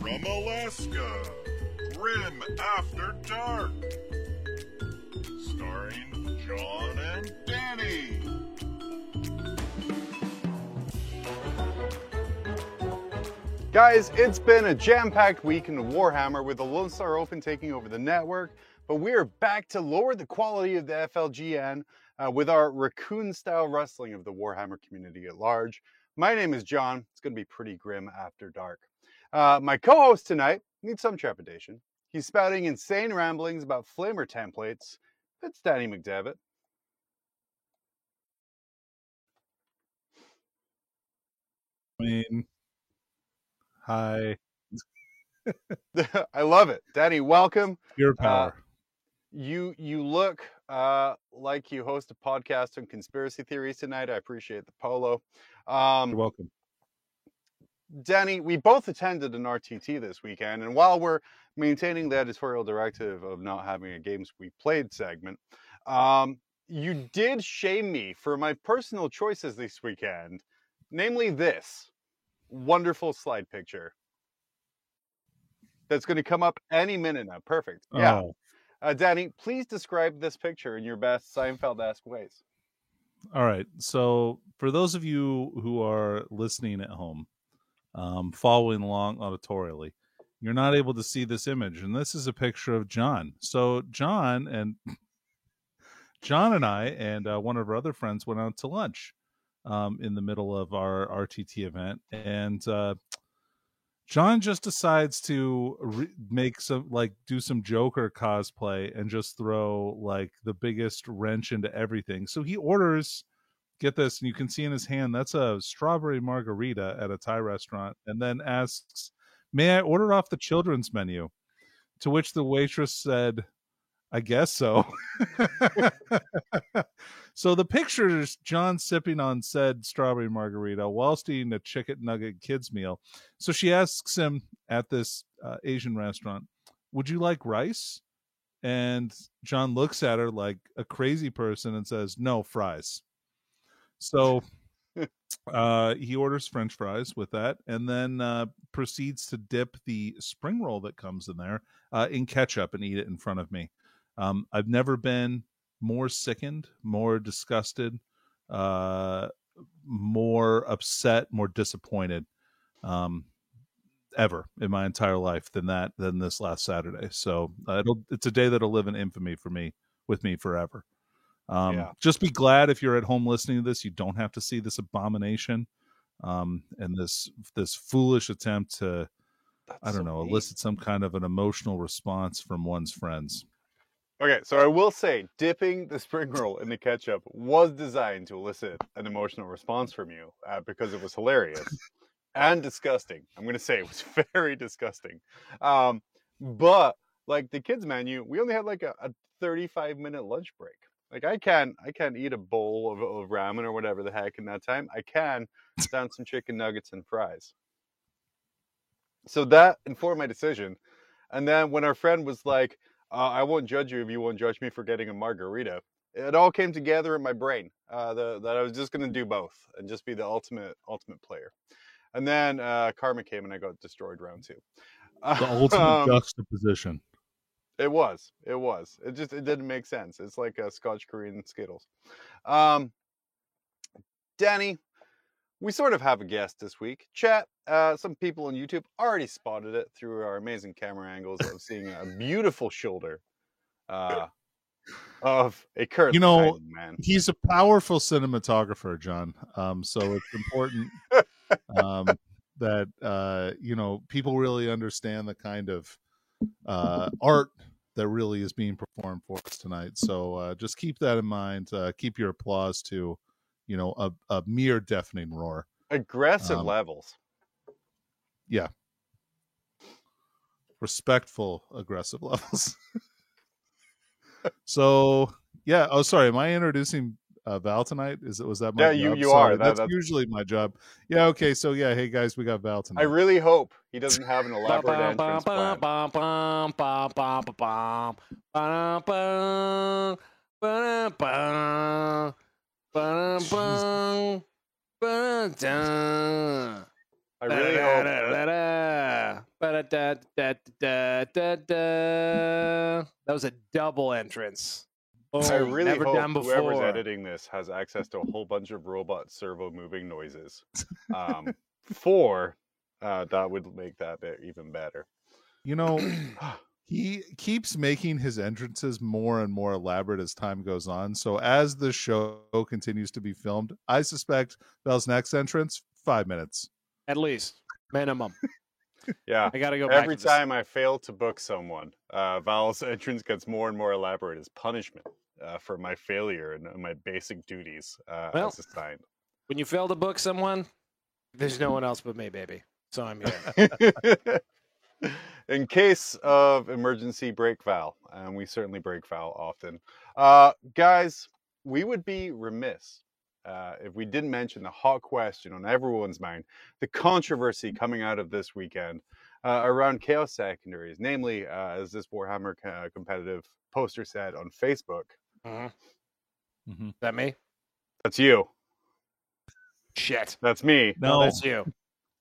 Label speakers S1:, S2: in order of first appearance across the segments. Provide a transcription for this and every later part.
S1: From Alaska, Grim After Dark. Starring John and Danny.
S2: Guys, it's been a jam-packed week in Warhammer with the Lone Star Open taking over the network, but we are back to lower the quality of the FLGN uh, with our raccoon-style wrestling of the Warhammer community at large. My name is John. It's going to be pretty grim after dark. Uh, my co-host tonight needs some trepidation. He's spouting insane ramblings about flamer templates. It's Danny McDevitt.
S3: I mean, hi,
S2: I love it, Danny. Welcome.
S3: your power.
S2: You you look uh, like you host a podcast on conspiracy theories tonight. I appreciate the polo.
S3: You're
S2: Um,
S3: welcome.
S2: Danny, we both attended an RTT this weekend, and while we're maintaining the editorial directive of not having a games we played segment, um, you did shame me for my personal choices this weekend, namely this wonderful slide picture that's going to come up any minute now. Perfect. Yeah.
S3: Oh,
S2: Uh, Danny, please describe this picture in your best Seinfeld-esque ways.
S3: all right. So, for those of you who are listening at home, um, following along auditorially, you're not able to see this image, and this is a picture of John. So, John and John and I and uh, one of our other friends went out to lunch um, in the middle of our RTT event, and uh, John just decides to re- make some like do some Joker cosplay and just throw like the biggest wrench into everything. So he orders, get this, and you can see in his hand that's a strawberry margarita at a Thai restaurant, and then asks, "May I order off the children's menu?" To which the waitress said, "I guess so." so the pictures John sipping on said strawberry margarita whilst eating a chicken nugget kids meal. So she asks him at this uh, Asian restaurant, "Would you like rice?" And John looks at her like a crazy person and says, "No, fries." So uh, he orders French fries with that, and then uh, proceeds to dip the spring roll that comes in there uh, in ketchup and eat it in front of me. Um, I've never been more sickened, more disgusted, uh, more upset, more disappointed um, ever in my entire life than that than this last Saturday. So uh, it'll it's a day that'll live in infamy for me with me forever. Um,
S2: Yeah.
S3: Just be glad if you're at home listening to this, you don't have to see this abomination um, and this this foolish attempt to I don't
S2: so
S3: know
S2: neat.
S3: elicit some kind of an emotional response from one's friends.
S2: Okay, so I will say, dipping the spring roll in the ketchup was designed to elicit an emotional response from you uh, because it was hilarious and disgusting. I'm going to say it was very disgusting. Um, but like the kids menu, we only had like a, a 35 minute lunch break. Like I can't, I can't eat a bowl of, of ramen or whatever the heck in that time. I can down some chicken nuggets and fries. So that informed my decision. And then when our friend was like, uh, I won't judge you if you won't judge me for getting a margarita. It all came together in my brain uh, the, that I was just going to do both and just be the ultimate ultimate player. And then uh, karma came and I got destroyed round two.
S3: The ultimate
S2: Um,
S3: juxtaposition.
S2: it was. It was. It just it didn't make sense. It's like a Scotch Korean Skittles. Um, Danny, we sort of have a guest this week. Chat. Uh, some people on YouTube already spotted it through our amazing camera angles of seeing a beautiful shoulder uh, of a Kurt.
S3: You know,
S2: man.
S3: He's a powerful cinematographer, John. Um, so it's important um, that uh, you know people really understand the kind of uh, art that really is being performed for us tonight. So uh, just keep that in mind. Uh, keep your applause to you know a, a mere deafening roar.
S2: aggressive
S3: um,
S2: levels. Yeah.
S3: Respectful aggressive levels so yeah oh sorry am i introducing uh, val tonight is it was that my
S2: Yeah, you-
S3: job?
S2: you
S3: Sorry,
S2: are. That-
S3: that's,
S2: that's-
S3: usually my job yeah okay so yeah hey guys we got val tonight
S2: I really hope he doesn't have an elaborate entrance plan.
S4: Ba-da-ba, ba-da-ba.
S2: I really hope.
S4: That was a double entrance.
S2: Oh,
S4: I
S2: really
S4: Never
S2: hope
S4: done
S2: whoever's editing this has access to a whole bunch of robot servo moving noises. Um, four, uh, that would make that bit even better.
S3: You know, he keeps making his entrances more and more elaborate as time goes on. So as the show continues to be filmed, I suspect Bell's next entrance five minutes.
S4: At least minimum.
S2: Yeah.
S4: I gotta go back
S2: Every
S4: to this.
S2: time I fail to book someone, uh, Val's entrance gets more and more elaborate as punishment uh, for my failure and my basic duties uh,
S4: Well-
S2: as assigned.
S4: When you fail to book someone, there's no one else but me, baby. So I'm here.
S2: In case of emergency, break foul, and we certainly break foul often. Uh, guys, we would be remiss uh, if we didn't mention the hot question on everyone's mind, the controversy coming out of this weekend uh, around Chaos Secondaries, namely, uh, as this Warhammer uh, competitive poster said on Facebook.
S4: Mhm.
S3: Mhm.
S4: That me?
S2: That's you.
S4: Shit.
S2: That's me.
S4: No,
S3: No.
S4: that's you.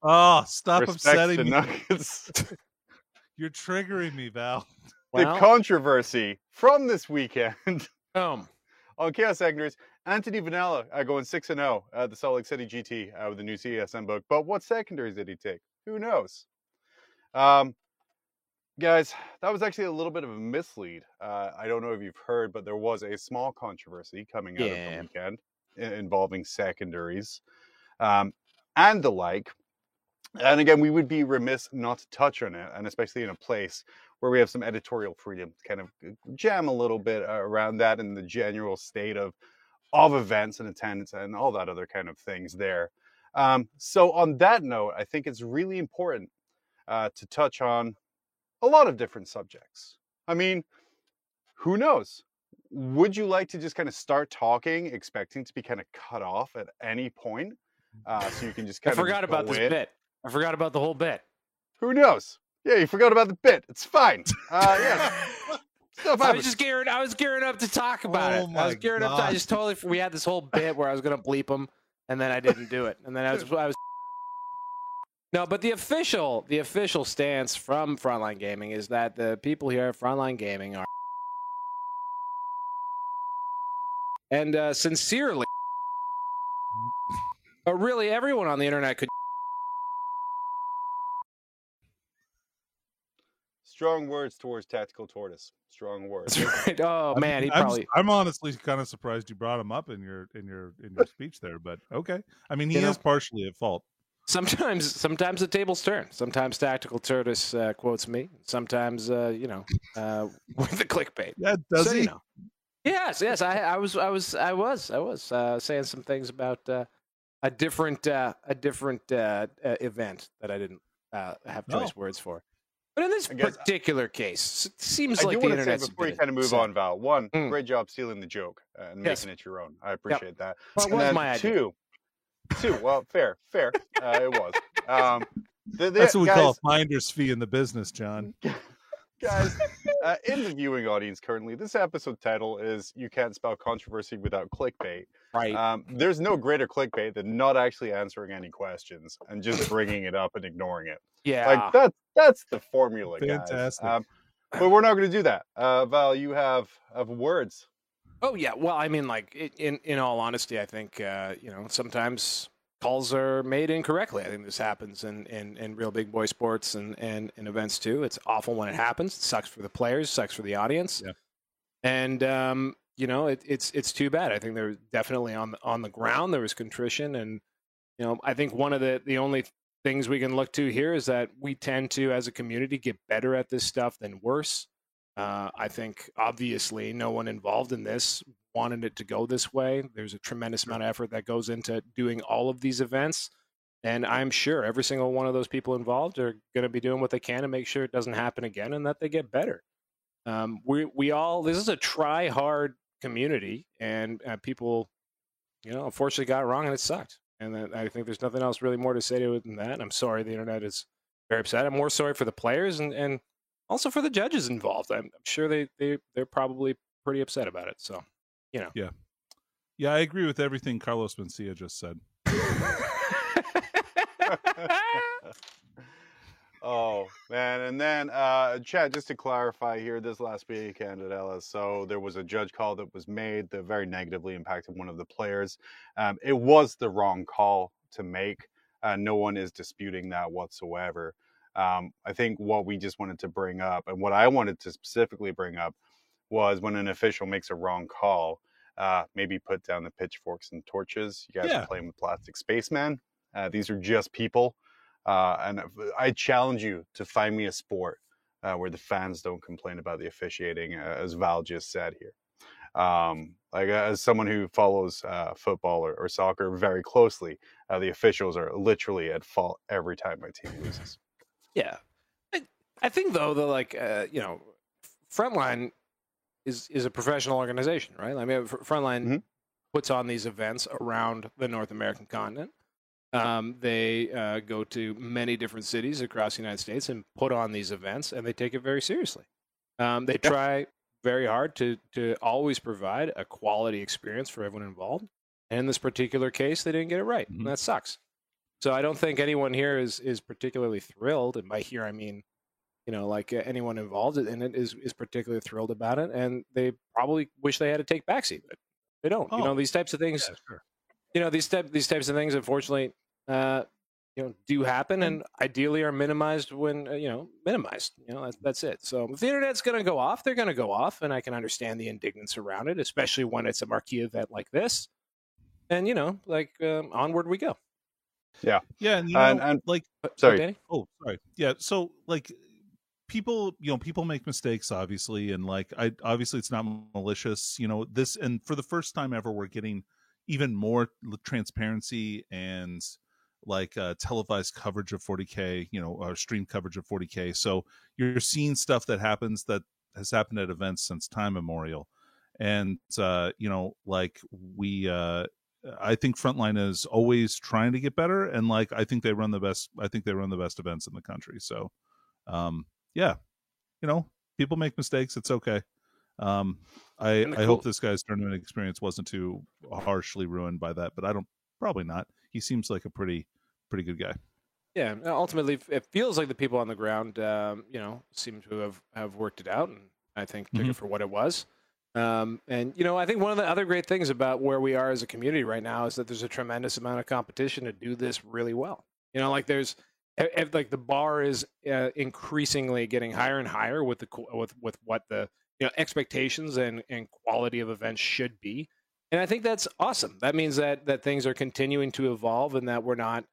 S3: Oh, stop
S2: Respect
S3: upsetting
S2: the
S3: me.
S2: Nuggets.
S3: You're triggering me, Val.
S4: Well,
S2: the controversy from this weekend
S4: boom.
S2: on Chaos Secondaries, Anthony Vanella uh, going 6 and 0 at the Salt Lake City GT uh, with the new CSM book. But what secondaries did he take? Who knows? Um, guys, that was actually a little bit of a mislead. Uh, I don't know if you've heard, but there was a small controversy coming out of the weekend i- involving secondaries um, and the like. And again, we would be remiss not to touch on it, and especially in a place where we have some editorial freedom to kind of jam a little bit around that and the general state of of events and attendance and all that other kind of things there. Um, so on that note, I think it's really important uh, to touch on a lot of different subjects. I mean, who knows? Would you like to just kind of start talking, expecting to be kind of cut off at any point, uh, so you can just
S4: I
S2: kind of
S4: forgot about this
S2: in?
S4: bit. I forgot about the whole bit.
S2: Who knows? Yeah, you forgot about the bit. It's fine. Uh, yeah, stuff
S4: I was just gearing. I was gearing up to talk about
S3: Oh
S4: it. I was
S3: my
S4: gearing up. To, I just totally. We had this whole bit where I was going to bleep him, and then I didn't do it. And then I was. I was. No, but the official, the official stance from Frontline Gaming is that the people here at Frontline Gaming are, and uh, sincerely, but really everyone on the internet could.
S2: Strong words towards Tactical Tortoise. Strong words.
S4: That's right. Oh
S3: I'm-
S4: man, he
S3: I'm,
S4: probably.
S3: I'm honestly kind of surprised you brought him up in your in your in your speech there, but okay. I mean, he
S4: You know-
S3: is partially at fault.
S4: Sometimes, sometimes the tables turn. Sometimes Tactical Tortoise uh, quotes me. Sometimes, uh, you know, uh, with the clickbait.
S3: Yeah, does
S4: So,
S3: he?
S4: you know. Yes, yes. I, I was, I was, I was, I was uh, saying some things about uh, a different, uh, a different uh, uh, event that I didn't uh, have choice
S3: Oh.
S4: words for. But in this
S2: guess-
S4: particular case, it seems
S2: I
S4: like
S2: do
S4: the
S2: want to say
S4: internet's a
S2: before you kind of move
S4: upset.
S2: on, Val. One,
S4: Mm.
S2: great job stealing the joke uh, and
S4: Yes.
S2: making it your own. I appreciate that.
S4: Well,
S2: And
S4: was
S2: then
S4: my idea.
S2: two, two. Well, fair, fair. Uh, it was. Um, the, the,
S3: That's what we
S2: guys,
S3: call a finder's fee in the business, John.
S2: guys uh, in the viewing audience currently. This episode title is "You Can't Spell Controversy Without Clickbait."
S4: Right.
S2: Um, there's no greater clickbait than not actually answering any questions and just bringing it up and ignoring it.
S4: yeah.
S2: Like that's that's the formula, guys.
S3: Fantastic.
S2: Um, but we're not going to do that. Uh, Val, you have have words.
S4: Oh yeah, well, I mean, like in in all honesty, I think uh, you know sometimes calls are made incorrectly. I think this happens in, in, in real big boy sports and, and, and events too. It's awful when it happens. It sucks for the players, sucks for the audience,
S3: Yeah.
S4: and um, you know it, it's it's too bad. I think there was definitely on the, on the ground there was contrition, and you know I think one of the the only things we can look to here is that we tend to, as a community, get better at this stuff than worse. Uh, I think obviously no one involved in this wanted it to go this way. There's a tremendous amount of effort that goes into doing all of these events. And I'm sure every single one of those people involved are going to be doing what they can to make sure it doesn't happen again and that they get better. Um, we, we all, this is a try hard community, and uh, people, you know, unfortunately got it wrong and it sucked. And that, I think there's nothing else really more to say to it than that. I'm sorry the internet is very upset. I'm more sorry for the players and, and also for the judges involved. I'm, I'm sure they, they, they're probably pretty upset about it. So. You know.
S3: Yeah. Yeah, I agree with everything Carlos Mencia just said.
S2: oh man, and then uh, Chad, just to clarify here, this last weekend at so there was a judge call that was made that very negatively impacted one of the players. Um, it was the wrong call to make. Uh, no one is disputing that whatsoever. Um, I think what we just wanted to bring up, and what I wanted to specifically bring up, was when an official makes a wrong call. Uh, maybe put down the pitchforks and torches. You guys
S3: Yeah.
S2: are playing with plastic spacemen. Uh, these are just people. Uh, and I challenge you to find me a sport uh, where the fans don't complain about the officiating, uh, as Val just said here. Um, like as someone who follows uh, football or, or soccer very closely, uh, the officials are literally at fault every time my team loses.
S4: Yeah, I, I think though the like uh, you know, Frontline is is a professional organization, right? I mean, Fr- Frontline
S2: Mhm.
S4: puts on these events around the North American continent. Um, they uh, go to many different cities across the United States and put on these events, and they take it very seriously. Um, they try very hard to to always provide a quality experience for everyone involved. And in this particular case, they didn't get it right,
S3: Mhm.
S4: and that sucks. So I don't think anyone here is is particularly thrilled, and by here I mean, you know, like uh, anyone involved in it is is particularly thrilled about it, and they probably wish they had to take backseat, but they don't. You
S3: Oh.
S4: know, these types of things
S3: Yeah, sure.
S4: you know these type these types of things unfortunately uh you know do happen and ideally are minimized when uh, you know minimized you know that's, that's it so if the internet's going to go off they're going to go off and i can understand the indignance around it especially when it's a marquee event like this and you know like um, onward we go
S3: Yeah, and you know,
S2: And- and-
S3: like
S2: Sorry.
S4: Danny?
S3: Oh, sorry. Yeah. So like people, you know, people make mistakes obviously and like I obviously it's not malicious, you know, this and for the first time ever we're getting even more transparency and like uh televised coverage of 40k, you know, or stream coverage of 40k. So you're seeing stuff that happens that has happened at events since time immemorial. And uh you know, like we uh I think Frontline is always trying to get better, and like I think they run the best. I think they run the best events in the country. So, um, yeah, you know, people make mistakes. It's okay. Um, I
S4: the
S3: I hope this guy's tournament experience wasn't too harshly ruined by that, but I don't. Probably not. He seems like a pretty pretty good guy.
S4: yeah ultimately it feels like the people on the ground um, you know seem to have have worked it out and i think took it for what it was. Um, and you know i think one of the other great things about where we are as a community right now is that there's a tremendous amount of competition to do this really well. You know like there's like the bar is uh, increasingly getting higher and higher with the with with what the you know expectations and and quality of events should be. And i think that's awesome. That means that that things are continuing to evolve and that we're not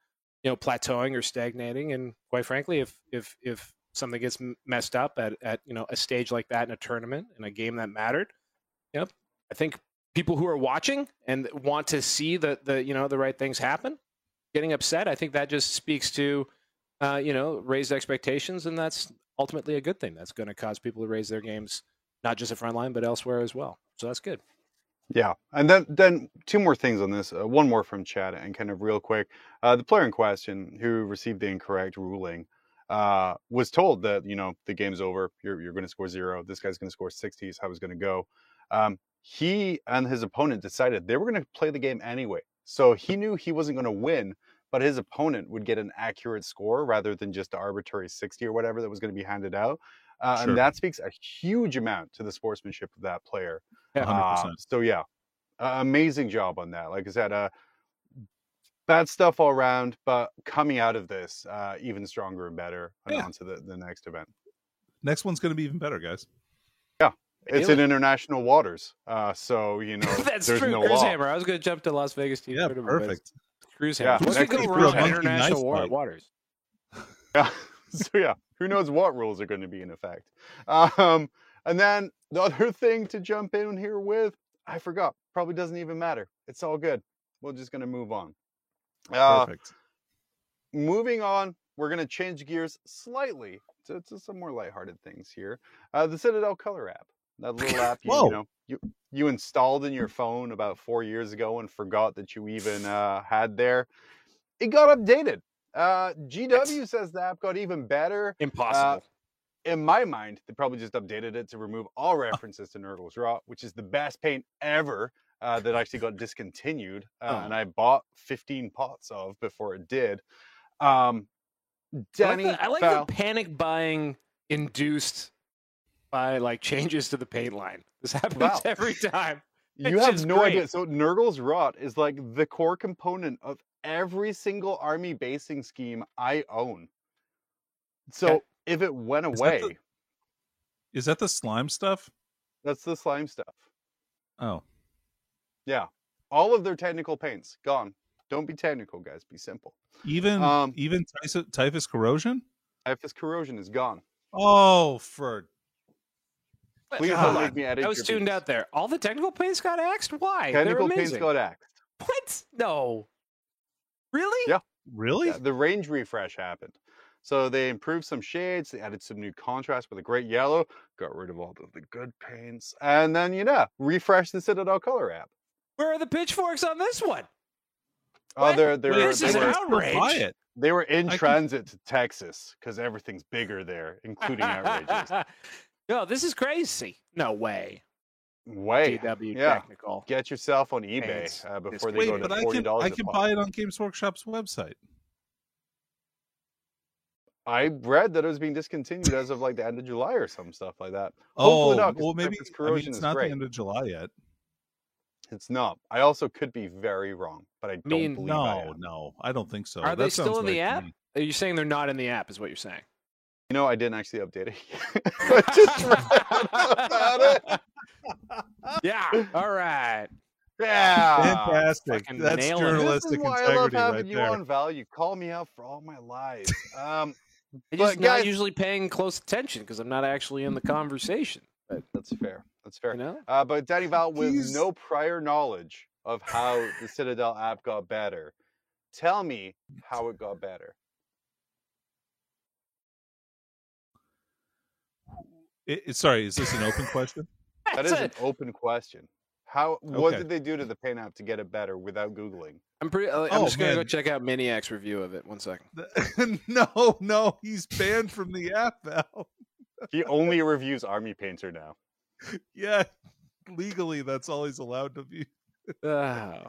S4: you know plateauing or stagnating. And quite frankly if if if something gets messed up at at you know a stage like that in a tournament in a game that mattered yep i think people who are watching and want to see the the you know the right things happen getting upset i think that just speaks to uh, you know raised expectations. And that's ultimately a good thing. That's going to cause people to raise their games not just at frontline but elsewhere as well. So that's good
S2: Yeah, and then then two more things on this. Uh, one more from Chad, and kind of real quick. Uh, the player in question who received the incorrect ruling uh, was told that you know the game's over. You're you're going to score zero. This guy's going to score sixty. Is how it's going to go. Um, he and his opponent decided they were going to play the game anyway. So he knew he wasn't going to win, but his opponent would get an accurate score rather than just an arbitrary sixty or whatever that was going to be handed out. Uh,
S3: Sure.
S2: And that speaks a huge amount to the sportsmanship of that player.
S4: Yeah,
S2: Uh,
S3: 100%.
S2: so yeah, uh, amazing job on that. Like I said, uh, bad stuff all around, but coming out of this, uh, even stronger and better. And
S3: Yeah.
S2: on to the, the next event.
S3: Next one's going to be even better, guys. Yeah.
S2: It's
S4: Really?
S2: in international waters, uh, so you know
S4: that's
S2: there's
S4: true
S2: no
S4: cruise
S2: law.
S4: hammer i was going to jump to las vegas team
S3: Yeah, perfect.
S4: cruise
S2: Yeah,
S4: hammer what
S2: next
S4: could
S2: week
S4: go wrong
S2: on
S4: in
S3: Monkey
S4: international
S3: Nice
S4: wa- waters
S2: Yeah. so yeah, who knows what rules are going to be in effect? Um, and then the other thing to jump in here with, I forgot. Probably doesn't even matter. It's all good. We're just going to move on. Uh,
S3: Perfect.
S2: moving on, we're going to change gears slightly to, to some more lighthearted things here. Uh, the Citadel Color app, that little app you, you know you you installed in your phone about four years ago and forgot that you even uh, had there. It got updated. Uh, GW says the app got even better.
S4: impossible
S2: in my mind, they probably just updated it to remove all references to Nurgle's Rot, which is the best paint ever uh, that actually got discontinued, uh,
S4: Oh.
S2: and I bought 15 pots of before it did. Um,
S4: I like, the, I like the panic buying induced by like changes to the paint line. This happens
S2: Wow.
S4: every time.
S2: you
S4: It's
S2: have no
S4: great.
S2: idea. So Nurgle's Rot is like the core component of every single army basing scheme I own. So
S4: Okay.
S2: if it went
S3: Is that the-
S2: away,
S3: Is that the slime stuff?
S2: that's the slime stuff.
S3: Oh,
S2: Yeah. All of their technical paints gone. Don't be technical, guys. Be simple.
S3: even
S2: Um,
S3: even typhus, typhus corrosion.
S2: Typhus corrosion is gone.
S3: Oh, for
S2: Please
S4: Hold
S2: don't
S4: on.
S2: make me edit
S4: I was tuned
S2: beats.
S4: out there. All the technical paints got axed. Why?
S2: Technical
S4: They're
S2: paints
S4: amazing.
S2: got axed.
S4: What? No. Really?
S2: Yeah.
S3: really?
S2: Yeah, the range refresh happened. So they improved some shades, they added some new contrast with a great yellow, got rid of all of the good paints, and then you know, refresh the Citadel color app.
S4: Where are the pitchforks on this one?
S2: Oh,
S4: What?
S2: they're, they're,
S4: This
S2: they,
S4: is
S2: were,
S4: an
S3: Still buy
S4: outrage.
S2: they were in
S3: I can-
S2: transit to Texas because everything's bigger there, including outrages.
S4: no, this is crazy. No way.
S2: Way.
S4: GW
S2: yeah.
S4: technical.
S2: Get yourself on eBay uh, before they
S3: Wait,
S2: go to
S3: but I
S2: forty
S3: can
S2: dollars.
S3: I can buy it on Games Workshop's website.
S2: I read that it was being discontinued as of like the end of July or some stuff like that.
S3: Oh,
S2: not, 'cause
S3: well, maybe
S2: Typhus
S3: I mean, it's not
S2: great.
S3: the end of July yet.
S2: It's not. I also could be very wrong, but I don't
S4: mean,
S2: believe I
S3: No,
S2: am.
S3: no, I don't think so.
S4: Are they still in the
S3: right to
S4: app? Are you saying they're not in the app? Is what you're saying?
S2: You know, I didn't actually update it. I just read about it.
S4: Yeah. All right.
S2: Yeah.
S3: Fantastic.
S4: fucking
S3: That's
S4: nailing it.
S2: This is
S3: journalistic
S2: why I love having
S3: right
S2: you
S3: there.
S2: on Val. You call me out for all my lies. Um,
S4: I'm
S2: But
S4: just not usually paying close attention because I'm not actually in the conversation. But
S2: that's fair. That's fair.
S4: you know,
S2: Uh, but Danny Val, with
S3: He's-
S2: no prior knowledge of how the Citadel app got better, tell me how it got better.
S3: It- it- sorry, is this an open question?
S2: That is
S4: That's
S2: an open question. How? What
S3: Okay.
S2: did they do to the paint app to get it better without googling?
S4: I'm pretty. uh, I'm
S3: Oh,
S4: just gonna go check out Maniac's review of it. One second.
S3: no, no, he's banned from the app now.
S2: He only reviews army painter now.
S3: Yeah, legally, that's all he's allowed to be.
S4: Oh.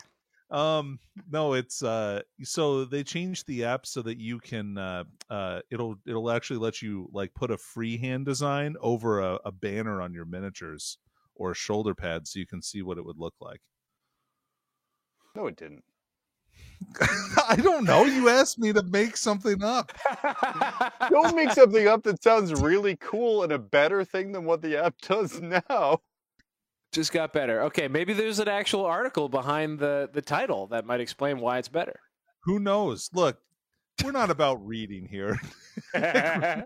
S3: Um, no, it's uh, so they changed the app so that you can uh, uh, it'll it'll actually let you like put a freehand design over a, a banner on your miniatures or a shoulder pad so you can see what it would look like.
S2: No, it didn't.
S3: I don't know. You asked me to make something up.
S2: Don't make something up that sounds really cool and a better thing than what the app does now.
S4: just got better. Okay, maybe there's an actual article behind the the title that might explain why it's better.
S3: Who knows? Look, we're not about reading here.
S4: We're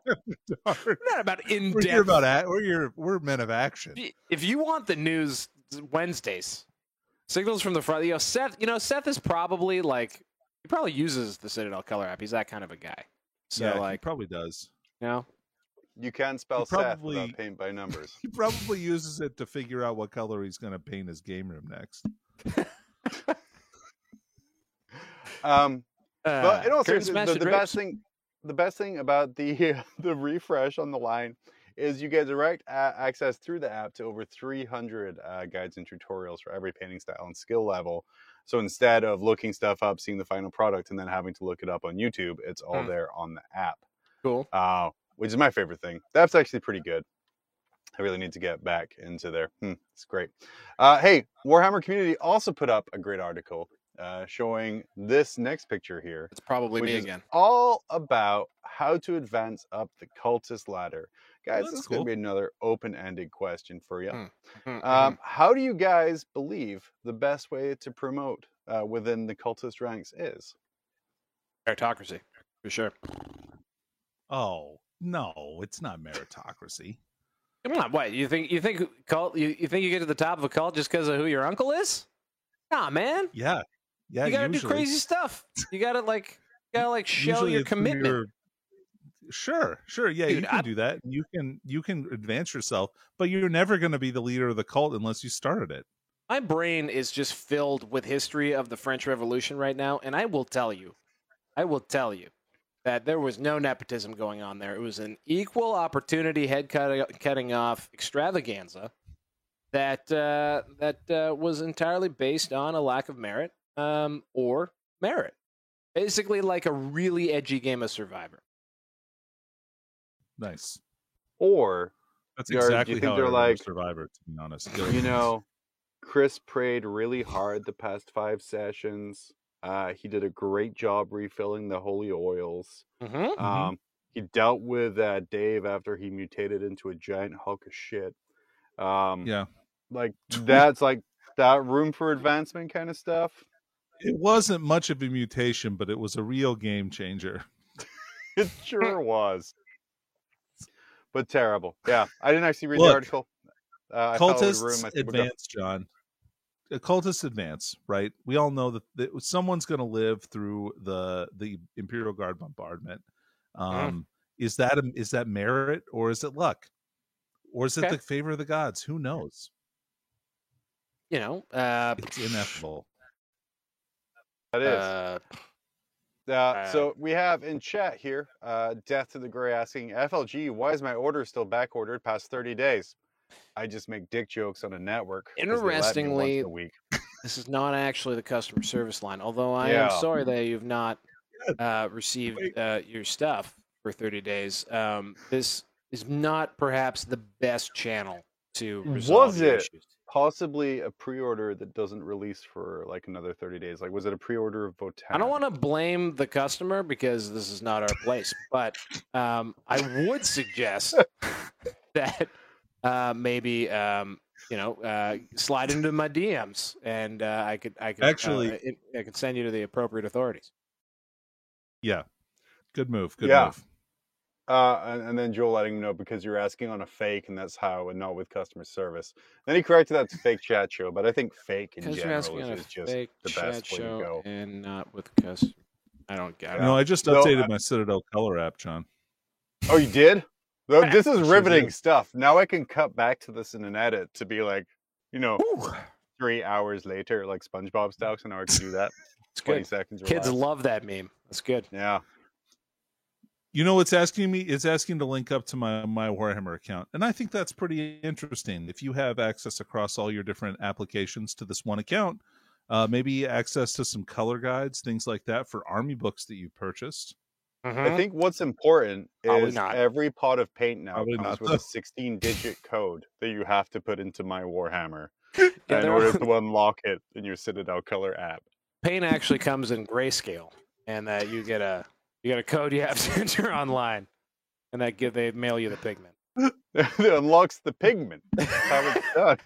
S4: not about in depth.
S3: We're here about a- we're here, we're men of action.
S4: If you want the news Wednesdays, signals from the front. You know, Seth. You know, Seth is probably like he probably uses the Citadel color app. He's that kind of a guy. So
S3: yeah, he
S4: like,
S3: probably does.
S4: you know,
S2: You can't spell
S3: You
S2: Seth
S3: probably-
S2: without paint by numbers.
S3: He probably uses it to figure out what color he's going to paint his game room next.
S2: Um,
S4: uh,
S2: but in all seriousness, the, the best thing, the best thing about the the refresh on the line is you get direct access through the app to over 300 uh, guides and tutorials for every painting style and skill level. So instead of looking stuff up, seeing the final product, and then having to look it up on YouTube, it's all
S4: Hmm.
S2: there on the app.
S4: Cool.
S2: uh, which is my favorite thing. That's actually pretty good. I really need to get back into there. Hmm, it's great. Uh, hey, Warhammer community also put up a great article uh, showing this next picture here,
S4: It's probably
S2: which
S4: me
S2: is
S4: again.
S2: all about how to advance up the cultist ladder. Guys,
S3: that's
S2: this is going to be another open-ended question for you.
S4: Hmm. Mhm,
S2: Um, how do you guys believe the best way to promote uh, within the cultist ranks is?
S4: Meritocracy, for sure.
S3: Oh no, it's not meritocracy.
S4: Come on, what you think? You think cult? You, you think you get to the top of a cult just because of who your uncle is? Nah, man.
S3: Yeah, yeah.
S4: you gotta
S3: usually.
S4: do crazy stuff. You gotta like, you gotta like show
S3: Usually
S4: your commitment.
S3: you're- Sure, sure. Yeah,
S4: Dude,
S3: you can
S4: I-
S3: do that. You can you can advance yourself, but you're never going to be the leader of the cult unless you started it.
S4: My brain is just filled with history of the French Revolution right now, and I will tell you, I will tell you that there was no nepotism going on there. It was an equal opportunity head cutting, cutting off extravaganza that uh, that uh, was entirely based on a lack of merit um, or merit. Basically, like a really edgy game of Survivor.
S3: Nice.
S2: Or
S3: That's
S2: Or do you
S3: exactly
S2: think
S3: how
S2: they're
S3: remember
S2: like,
S3: Survivor. To be honest,
S2: you know, Chris prayed really hard the past five sessions. Uh, he did a great job refilling the holy oils.
S4: Mm-hmm.
S3: Mhm.
S2: Um, he dealt with uh, Dave after he mutated into a giant hulk of shit. Um,
S3: yeah,
S2: like that's like that room for advancement kind of stuff.
S3: It wasn't much of a mutation, but it was a real game changer.
S2: It sure was, but terrible. Yeah, I didn't actually read
S3: Look,
S2: the article. Uh,
S3: Cultists.
S2: I think we'll go-
S3: advance, John. Uh, Cultists advance, right? We all know that, that someone's going to live through the the Imperial Guard bombardment. Um, Is that a, is that merit or is it luck, or is it
S4: Okay.
S3: the favor of the gods? Who knows?
S4: You know, uh,
S3: It's ineffable.
S2: That is.
S4: uh,
S2: Uh, so we have in chat here, uh, Death to the Gray asking, FLG, why is my order still back ordered past 30 days? I just make dick jokes on a network. 'cause they let me once
S4: Interestingly,
S2: a week.
S4: this is not actually the customer service line. Although I
S2: Yeah.
S4: am sorry that you've not uh, received uh, your stuff for 30 days. Um, this is not perhaps the best channel to resolve
S2: Was it?
S4: issues.
S2: Possibly a pre-order that doesn't release for like another 30 days. Like, was it a pre-order of Votann?
S4: I don't want to blame the customer because this is not our place, but um, I would suggest that uh, maybe um, you know uh, slide into my DMs and uh, I could I could
S3: Actually-
S4: uh, it- I could send you to the appropriate authorities.
S3: Yeah, good move. Good
S2: Yeah.
S3: move.
S2: Uh, and, and then Joel letting him know because you're asking on a fake, and that's how, and not with customer service. Then he corrected that to fake chat show, but I think fake in
S4: Because you're
S2: general
S4: asking on
S2: is, is just
S4: fake
S2: the
S4: chat
S2: best way to
S4: show
S2: go.
S4: and not with customer. I don't get it.
S3: No, I just
S2: No,
S3: updated
S2: I-
S3: my Citadel color app, John.
S2: Oh, you did? Though this is riveting
S3: did.
S2: stuff. Now I can cut back to this in an edit to be like, you know,
S4: Whew.
S2: three hours later, like SpongeBob style. So now I can do that.
S4: It's
S2: Twenty
S4: good.
S2: seconds.
S4: Kids
S2: relax.
S4: love that meme. That's good.
S2: Yeah.
S3: You know, it's asking me. It's asking to link up to my my Warhammer account, and I think that's pretty interesting. If you have access across all your different applications to this one account, uh, maybe access to some color guides, things like that for army books that you purchased.
S2: I think what's important
S4: Probably
S2: is
S4: not.
S2: every pot of paint now
S3: Probably
S2: comes
S3: not,
S2: with a 16 digit code that you have to put into my Warhammer
S4: Yeah,
S2: in
S4: they're-
S2: order to unlock it in your Citadel color app.
S4: Paint actually comes in grayscale, and that you get a you got a code you have to enter online, and that give they mail you the pigment.
S2: it unlocks the pigment. That's how it's done.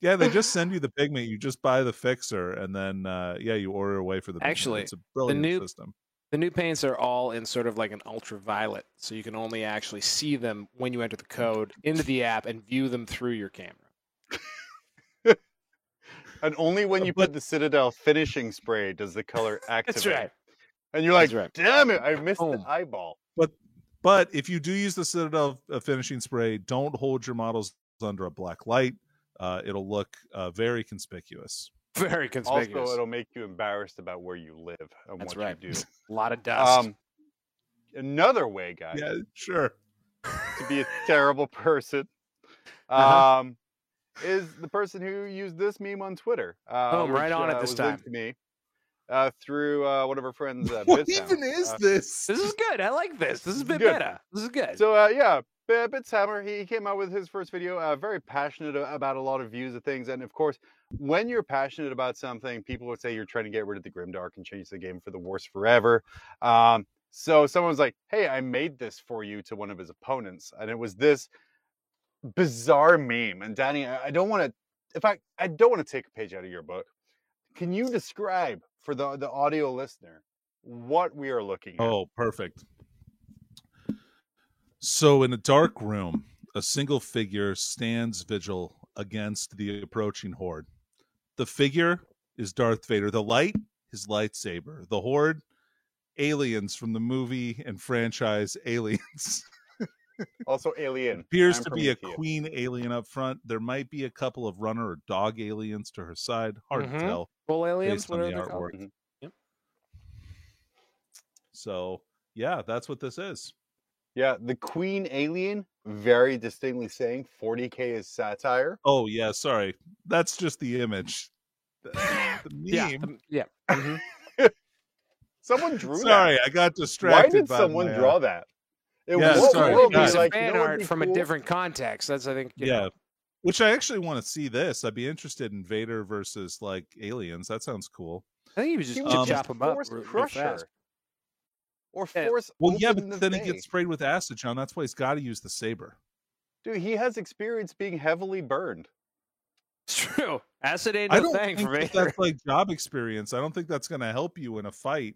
S3: Yeah, they just send you the pigment. You just buy the fixer, and then uh, yeah, you order away for the. pigment.
S4: Actually,
S3: it's a brilliant
S4: new-
S3: system.
S4: The new paints are all in sort of like an ultraviolet, so you can only actually see them when you enter the code into the app and view them through your camera.
S2: And only when you
S3: But-
S2: put the Citadel finishing spray does the color activate.
S4: That's right.
S2: And you're like,
S4: right.
S2: damn it, I missed
S4: Boom.
S2: the eyeball.
S3: But but if you do use the Citadel uh, finishing spray, don't hold your models under a black light. Uh, it'll look uh, very conspicuous.
S4: Very conspicuous.
S2: Also, it'll make you embarrassed about where you live and
S4: That's
S2: what
S4: right.
S2: you do.
S4: a lot of dust.
S2: Um, another way, guys,
S3: Yeah, sure.
S2: to be a terrible person
S4: Uh-huh.
S2: um, is the person who used this meme on Twitter. Uh,
S4: Boom, right
S2: which,
S4: on it
S2: uh,
S4: this time.
S2: To me, uh, through uh, one of our friends. Uh,
S3: What
S2: Bitshammer.
S3: even is
S2: Uh,
S3: this?
S4: this is good. I like this. This is a bit
S2: Good.
S4: better. This is good.
S2: So uh, yeah, B- Bitshammer, he came out with his first video, uh, very passionate about a lot of views of things, and of course, when you're passionate about something, people would say you're trying to get rid of the Grimdark and change the game for the worse forever. Um, so someone's like, "Hey, I made this for you" to one of his opponents, and it was this bizarre meme. And Danny, I I don't want to, in fact, I don't want to take a page out of your book. Can you describe for the the audio listener what we are looking at?
S3: Oh, perfect. So, in a dark room, a single figure stands vigil against the approaching horde. The figure is Darth Vader. The light, his lightsaber. The horde, aliens from the movie and franchise Aliens.
S2: Also, Alien
S3: Appears
S2: and
S3: to be a queen alien up front. There might be a couple of runner or dog aliens to her side. Hard
S4: Mhm.
S3: to tell.
S4: Full aliens,
S3: based on
S4: what
S3: the
S4: are they called?
S3: artwork.
S2: Mhm.
S4: Yep.
S3: So Yeah, that's what this is.
S2: Yeah, the Queen alien very distinctly saying 40k is satire.
S3: Oh yeah, sorry. That's just the image. The, the
S4: Yeah,
S3: meme.
S4: um, yeah. mhm.
S2: Someone drew
S3: Sorry,
S2: that.
S3: I got distracted.
S2: Why
S3: distracted.
S2: did
S3: by
S2: someone
S3: my, uh,
S2: draw that? It
S3: Yeah,
S2: what
S3: sorry,
S2: world
S3: guys.
S2: is
S4: of
S2: like,
S4: fan
S2: you know what'd
S4: art
S2: be
S4: from a different context. That's I think.
S3: yeah.
S4: know,
S3: Which I actually want to see this. I'd be interested in Vader versus like aliens. That sounds cool.
S4: I think he was just
S2: He
S3: was
S2: would
S3: just
S4: chop him up
S2: Force
S4: real- real
S2: crusher.
S4: fast.
S2: Or
S4: Yeah.
S2: force
S3: Well, yeah, but
S2: the
S3: then he gets sprayed with acid, John. That's why he's got to use the saber.
S2: Dude, he has experience being heavily burned.
S4: It's true. Acid ain't
S3: I
S4: no
S3: don't
S4: thing
S3: think
S4: for
S3: that
S4: Vader.
S3: that's like job experience. I don't think that's going to help you in a fight.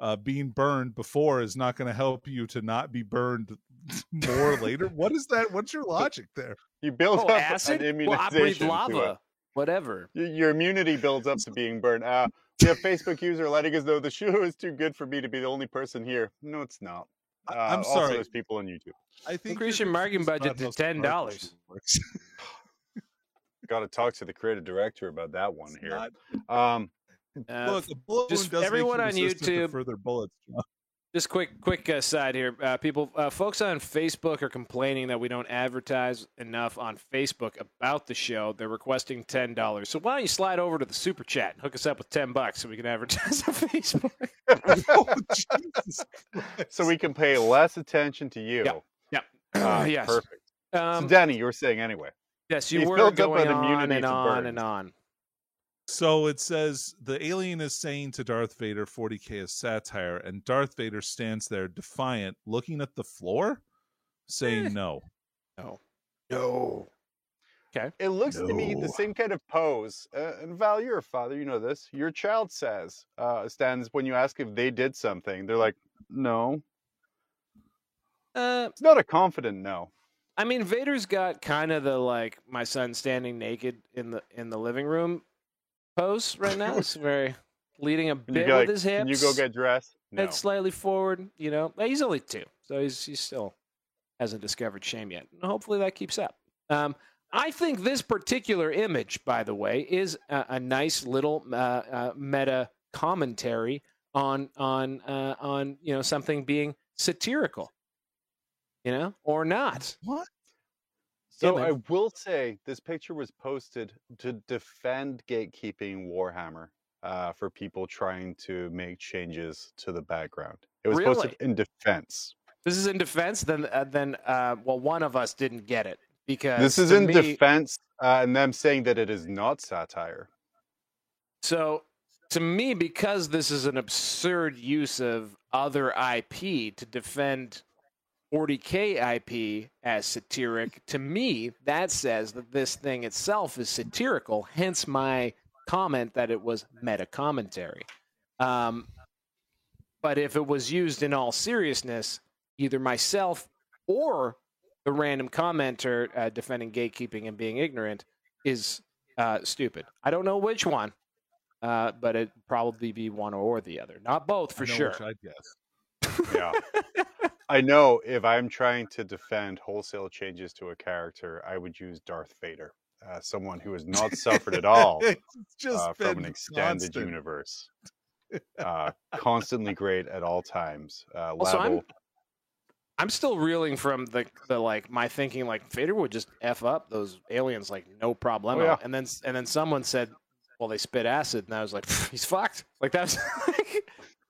S3: Uh, being burned before is not going to help you to not be burned more later. What is that? What's your logic there?
S2: You build
S4: Oh,
S2: up
S4: acid?
S2: an
S4: Well, I
S2: immunization to it.
S4: lava. Whatever.
S2: Your immunity builds up to being burned. Uh, we have Facebook user letting us know the show is too good for me to be the only person here. No, it's not. Uh,
S3: I- I'm
S2: Also,
S3: sorry.
S2: there's people on YouTube.
S3: I think
S4: Increase your marketing budget to
S3: how Star Wars
S4: $10.
S2: Got to talk to the creative director about that one
S3: It's
S2: here.
S3: not-
S2: Um,
S4: Uh,
S3: Look, a bullet
S4: just
S3: wound does make
S4: everyone
S3: you
S4: on
S3: resistant to
S4: YouTube-
S3: further bullets. John.
S4: Just quick, quick uh, side here, uh, people. Uh, folks on Facebook are complaining that we don't advertise enough on Facebook about the show. They're requesting ten dollars. So why don't you slide over to the super chat and hook us up with ten bucks so we can advertise on Facebook?
S3: oh, Jesus
S2: so we can pay less attention to you.
S4: Yeah. Yeah.
S2: Ah,
S4: yes.
S2: Perfect.
S4: Um,
S2: so, Danny, you were saying anyway.
S4: yes, you
S2: he's
S4: were
S2: built up
S4: going
S2: an
S4: on
S2: immunity
S4: and
S2: to
S4: on
S2: burns.
S4: and on.
S3: So it says the alien is saying to Darth Vader 40k is satire, and Darth Vader stands there defiant, looking at the floor, saying
S4: Eh.
S3: no.
S4: No. No. Okay.
S2: It looks to me the same kind of pose. Uh, and Val, you're a father, you know this. Your child says, uh, stands when you ask if they did something. They're like, no.
S4: Uh,
S2: It's not a confident no.
S4: I mean, Vader's got kind of the like my son standing naked in the in the living room pose right now. It's very leading a bit with
S2: like,
S4: his hips.
S2: can you go get dressed? No.
S4: head slightly forward. You know, he's only two, so he's he still hasn't discovered shame yet. And hopefully that keeps up. Um, I think this particular image, by the way, is a, a nice little uh, uh, meta commentary on on uh, on you know something being satirical, you know, or not.
S3: What?
S2: So
S4: Yeah,
S2: I will say this picture was posted to defend gatekeeping Warhammer uh, for people trying to make changes to the background. It was posted
S4: Really?
S2: in defense.
S4: This is in defense. Then uh, then uh, well, one of us didn't get it because
S2: This is in
S4: me-
S2: defense, uh, and them saying that it is not satire.
S4: So to me, because this is an absurd use of other IP to defend 40k IP as satiric, to me that says that this thing itself is satirical. Hence my comment that it was meta commentary. Um, but if it was used in all seriousness, either myself or the random commenter uh, defending gatekeeping and being ignorant is uh, stupid. I don't know which one uh, but it'd probably be one or the other. Not both for
S3: I know
S4: sure.
S3: I'd guess.
S2: Yeah. I know if I'm trying to defend wholesale changes to a character, I would use Darth Vader, uh, someone who has not suffered at all
S3: just
S2: uh, from an
S3: been
S2: extended
S3: constant.
S2: universe. Uh, constantly great at all times. Uh,
S4: Also, I'm- I'm still reeling from the the like my thinking like Vader would just f up those aliens like no problem.
S2: Oh, yeah.
S4: And then and then someone said, "Well, they spit acid," and I was like, "He's fucked." Like that's like,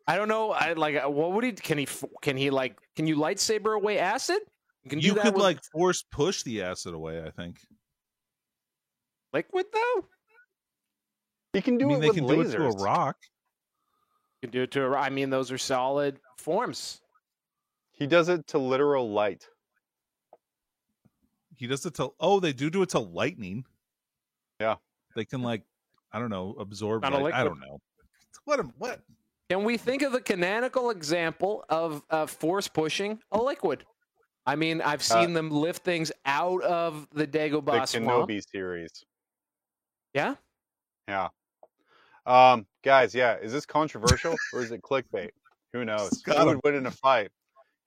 S4: I don't know. I like uh, what would he? Can he? Can he like? Can you lightsaber away acid? You can
S3: You could
S4: with
S3: like force push the acid away. I think.
S4: liquid though.
S2: He can do
S3: I mean,
S2: it
S3: they
S2: with
S3: can
S2: lasers.
S3: do it to a rock.
S4: You can do it to a. I mean, those are solid forms.
S2: He does it to literal light.
S3: He does it to. Oh, they do do it to lightning.
S2: Yeah.
S3: They can like, I don't know, absorb.
S4: On a
S3: light. I don't know. What? am- What?
S4: Can we think of a canonical example of uh, force pushing a liquid? I mean, I've
S2: Uh,
S4: seen them lift things out of the
S2: The
S4: Dagobah swamp.
S2: Kenobi series.
S4: Yeah,
S2: Yeah. Um, guys, yeah, is this controversial or is it clickbait? Who knows? Who would win in a fight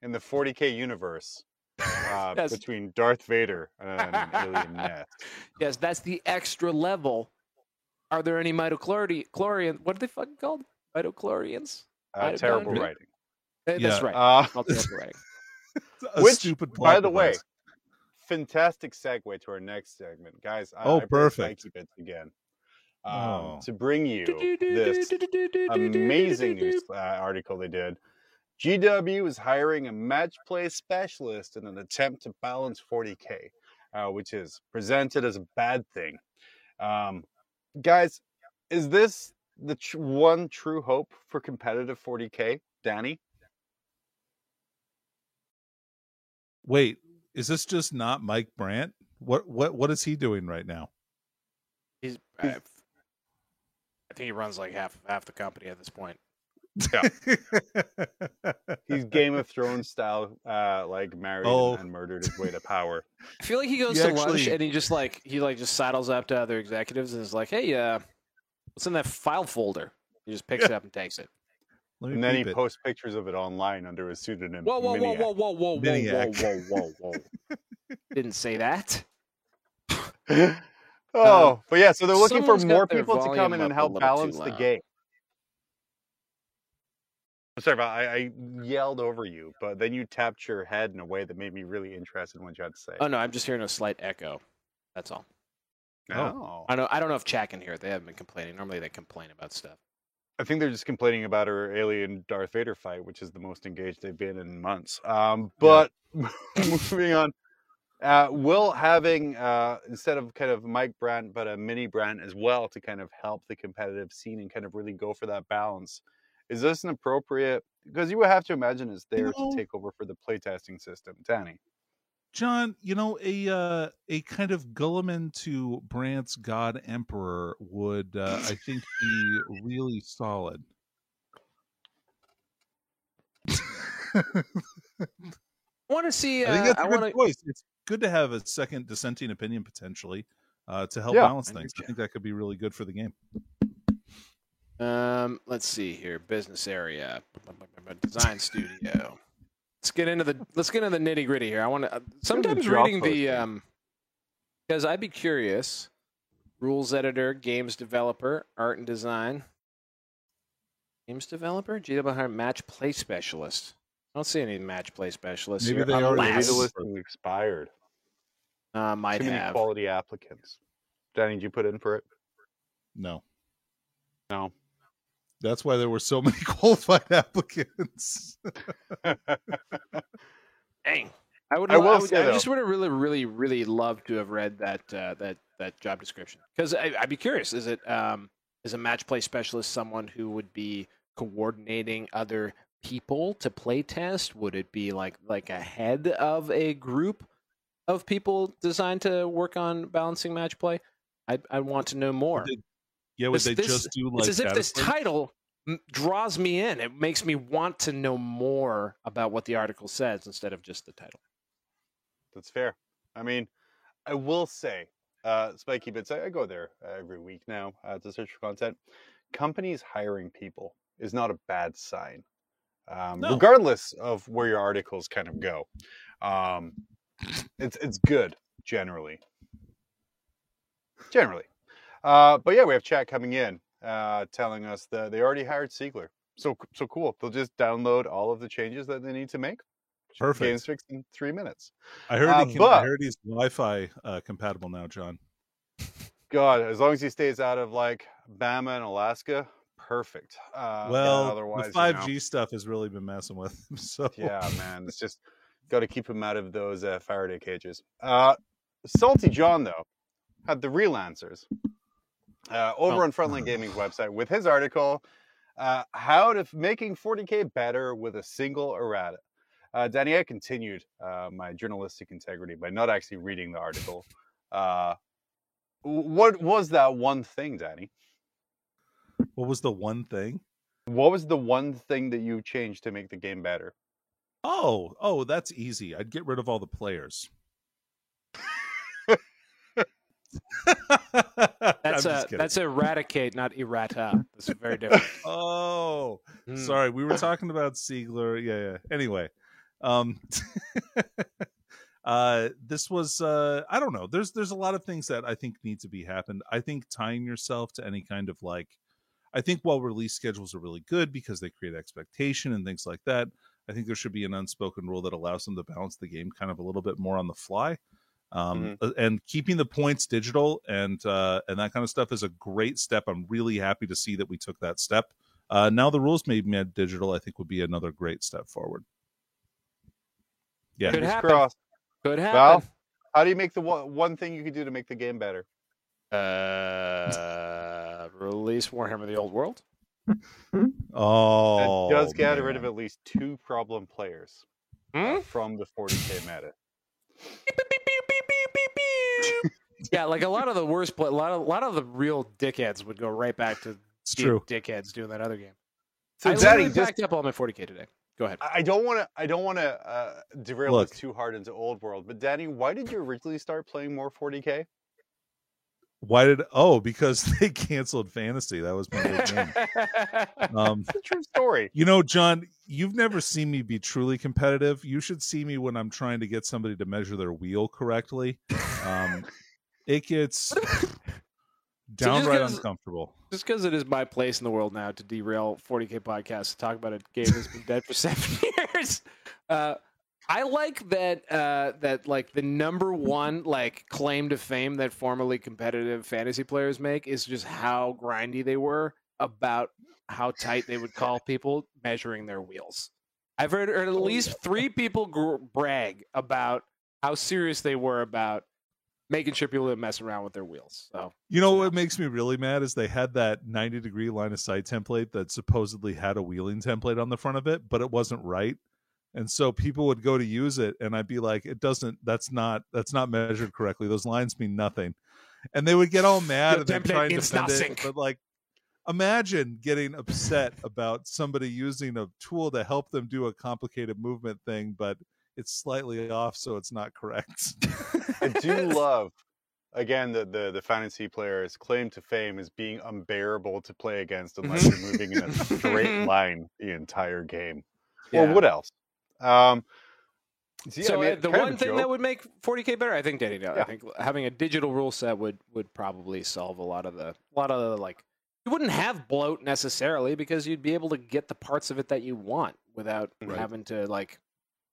S2: in the 40k universe uh,
S4: Yes.
S2: between Darth Vader and an alien nest?
S4: yes, that's the extra level. Are there any mitochlorian? Chlorian? What are they fucking called? Mitochlorians?
S2: Uh,
S4: I'd
S2: terrible
S4: done-
S2: writing.
S4: Eh,
S3: Yeah,
S4: That's right.
S2: Uh,
S4: Multi-level writing.
S3: A
S2: Which,
S3: stupid
S2: by
S3: plot
S2: the way,
S3: device.
S2: fantastic segue to our next segment, guys. I,
S3: Oh,
S2: I
S3: perfect.
S2: Spikey Bits again um,
S3: Oh.
S2: to bring you this amazing news uh, article they did. GW is hiring a match play specialist in an attempt to balance 40k, uh, which is presented as a bad thing. Um, guys, is this the tr- one true hope for competitive 40k, Danny?
S3: Wait, is this just not Mike Brandt? What what what is he doing right now?
S4: He's, I, I think he runs like half half the company at this point. Yeah.
S2: He's Game of Thrones style, uh, like married
S3: Oh.
S2: and, and murdered his way to power.
S4: I feel like he goes
S3: He
S4: to lunch and he just like he like just saddles up to other executives and is like, "Hey, uh, what's in that file folder?" He just picks it up and takes it.
S3: Let me
S2: And then he
S3: it.
S2: posts pictures of it online under his pseudonym.
S4: Whoa, whoa, whoa,
S2: Miniac.
S4: whoa, whoa, whoa, whoa,
S3: Miniac.
S4: whoa, whoa, whoa, whoa! Didn't say that.
S2: oh, um, but yeah, so they're looking for more people to come in and help balance
S4: too
S2: the
S4: loud.
S2: game. Sorry, about I, I yelled over you, but then you tapped your head in a way that made me really interested in what you had to say.
S4: Oh no, I'm just hearing a slight echo. That's all.
S2: Oh.
S4: I know. I don't know if Jack can hear it. They haven't been complaining. Normally they complain about stuff.
S2: I think they're just complaining about her alien Darth Vader fight, which is the most engaged they've been in months. Um, but moving on, uh, Will having uh, instead of kind of Mike Brandt, but a mini Brandt as well to kind of help the competitive scene and kind of really go for that balance. Is this an appropriate? Because you would have to imagine it's there
S3: know-
S2: to take over for the playtesting system, Danny.
S3: John, you know, a uh, a kind of Guilliman to Brandt's God Emperor would, uh, I think, be really solid.
S4: I want to see.
S3: I think
S4: Uh,
S3: that's a
S4: I
S3: good
S4: want to.
S3: choice. It's good to have a second dissenting opinion potentially uh, to help
S2: Yeah,
S3: balance
S2: I
S3: things. I
S2: think-
S3: think that could be really good for the game.
S4: Um, let's see here. Business area, design studio. Let's get into the let's get into the nitty gritty here. I want to sometimes reading the um because I'd be curious. Rules editor, games developer, art and design. Games developer, GW match play specialist. I don't see any match play specialists
S3: Maybe
S4: here.
S3: they already
S2: Maybe
S4: unless,
S2: the
S3: did.
S2: listing expired.
S4: uh, might
S2: Too many
S4: have.
S2: quality applicants. Danny, did you put in for it?
S3: No,
S2: No.
S3: That's why there were so many qualified applicants.
S4: Dang. I would.
S2: I will
S4: I, would,
S2: say,
S4: I just would have really, really, really loved to have read that uh, that that job description because I'd be curious. Is it um, is a match play specialist someone who would be coordinating other people to play test? Would it be like like a head of a group of people designed to work on balancing match play? I I want to know more.
S3: They- yeah, would
S4: This-
S3: they
S4: this-
S3: just do like
S4: it's as if this title draws me in. It makes me want to know more about what the article says instead of just the title.
S2: That's fair. I mean, I will say, uh, Spikey Bits, I, I go there uh, every week now uh, to search for content. Companies hiring people is not a bad sign, um,
S3: No.
S2: regardless of where your articles kind of go. Um, it's it's good generally. Generally, uh, but yeah, we have chat coming in uh, telling us that they already hired Siegler. So so cool. They'll just download all of the changes that they need to make.
S3: Perfect.
S2: Games fixed in three minutes.
S3: I heard
S2: Uh,
S3: he can,
S2: but-
S3: I heard he's Wi-Fi uh, compatible now, John.
S2: God, as long as he stays out of like Bama and Alaska, perfect. Uh, yeah,
S3: well,
S2: otherwise,
S3: the
S2: you
S3: five
S2: know,
S3: G stuff has really been messing with him. So
S2: yeah, man, it's just got to keep him out of those uh, Faraday cages. Uh, Salty John though had the real answers uh, over
S4: Oh.
S2: on Frontline Gaming's website with his article, uh, "How to Making 40K Better with a Single Errata." Uh, Danny, I continued uh, my journalistic integrity by not actually reading the article. Uh, what was that one thing, Danny?
S3: what was the one thing?
S2: What was the one thing that you changed to make the game better?
S3: Oh, oh, that's easy. I'd get rid of all the players.
S4: That's a that's eradicate, not errata. That's very different.
S3: oh,
S4: Hmm.
S3: sorry. We were talking about Siegler. Yeah, yeah. Anyway, um, uh, this was uh, I don't know. There's there's a lot of things that I think need to be happened. I think tying yourself to any kind of like, I think while release schedules are really good because they create expectation and things like that. I think there should be an unspoken rule that allows them to balance the game kind of a little bit more on the fly. Um, uh, and keeping the points digital and uh, and that kind of stuff is a great step. I'm really happy to see that we took that step. Uh, now the rules may be made digital. I think would be another great step forward. Yeah,
S4: Could
S2: Fingers
S4: happen.
S2: crossed.
S4: Could
S2: Val,
S4: happen.
S2: how do you make the one, one thing you could do to make the game better?
S4: Uh, release Warhammer: The Old World.
S3: Oh,
S2: That does get rid of at least two problem players
S4: Hmm?
S2: uh, from the 40k meta.
S4: yeah, like a lot of the worst, play, a lot of a lot of the real dickheads would go right back to
S3: It's true.
S4: dickheads doing that other game.
S2: So
S4: I
S2: Daddy,
S4: literally
S2: just
S4: backed up all my 40k today. Go ahead.
S2: I I don't want to. I don't want to uh, derail
S3: Look.
S2: this too hard into old world. But Danny, why did you originally start playing more 40k?
S3: Why did? Oh, because they canceled fantasy. That was my big game. Um,
S2: true story.
S3: You know, John, you've never seen me be truly competitive. You should see me when I'm trying to get somebody to measure their wheel correctly. Um, it gets downright
S4: 'cause-
S3: uncomfortable.
S4: Just because it is my place in the world now to derail 40k podcast to talk about a game that's been dead for seven years. Uh, I like that uh, that like the number one like claim to fame that formerly competitive fantasy players make is just how grindy they were about how tight they would call people measuring their wheels. I've heard, heard at least three people gr- brag about how serious they were about making sure people didn't mess around with their wheels. So
S3: You know what makes me really mad is they had that 90 degree line of sight template that supposedly had a wheeling template on the front of it, but it wasn't right. And so people would go to use it and I'd be like, it doesn't that's not that's not measured correctly. Those lines mean nothing. And they would get all mad
S4: Your
S3: and then
S4: template
S3: try and
S4: means
S3: defend
S4: nothing.
S3: it. But like imagine getting upset about somebody using a tool to help them do a complicated movement thing, but it's slightly off so it's not correct.
S2: I do love, again, the, the the fantasy player's claim to fame is being unbearable to play against unless mm-hmm. you're moving in a straight line the entire game. Or
S4: Yeah.
S2: what else? Um, see,
S4: so
S2: I mean,
S4: the one thing that would make 40k better, I think, Danny, no, I think having a digital rule set would would probably solve a lot of the a lot of the like. You wouldn't have bloat necessarily because you'd be able to get the parts of it that you want without
S3: Right.
S4: having to like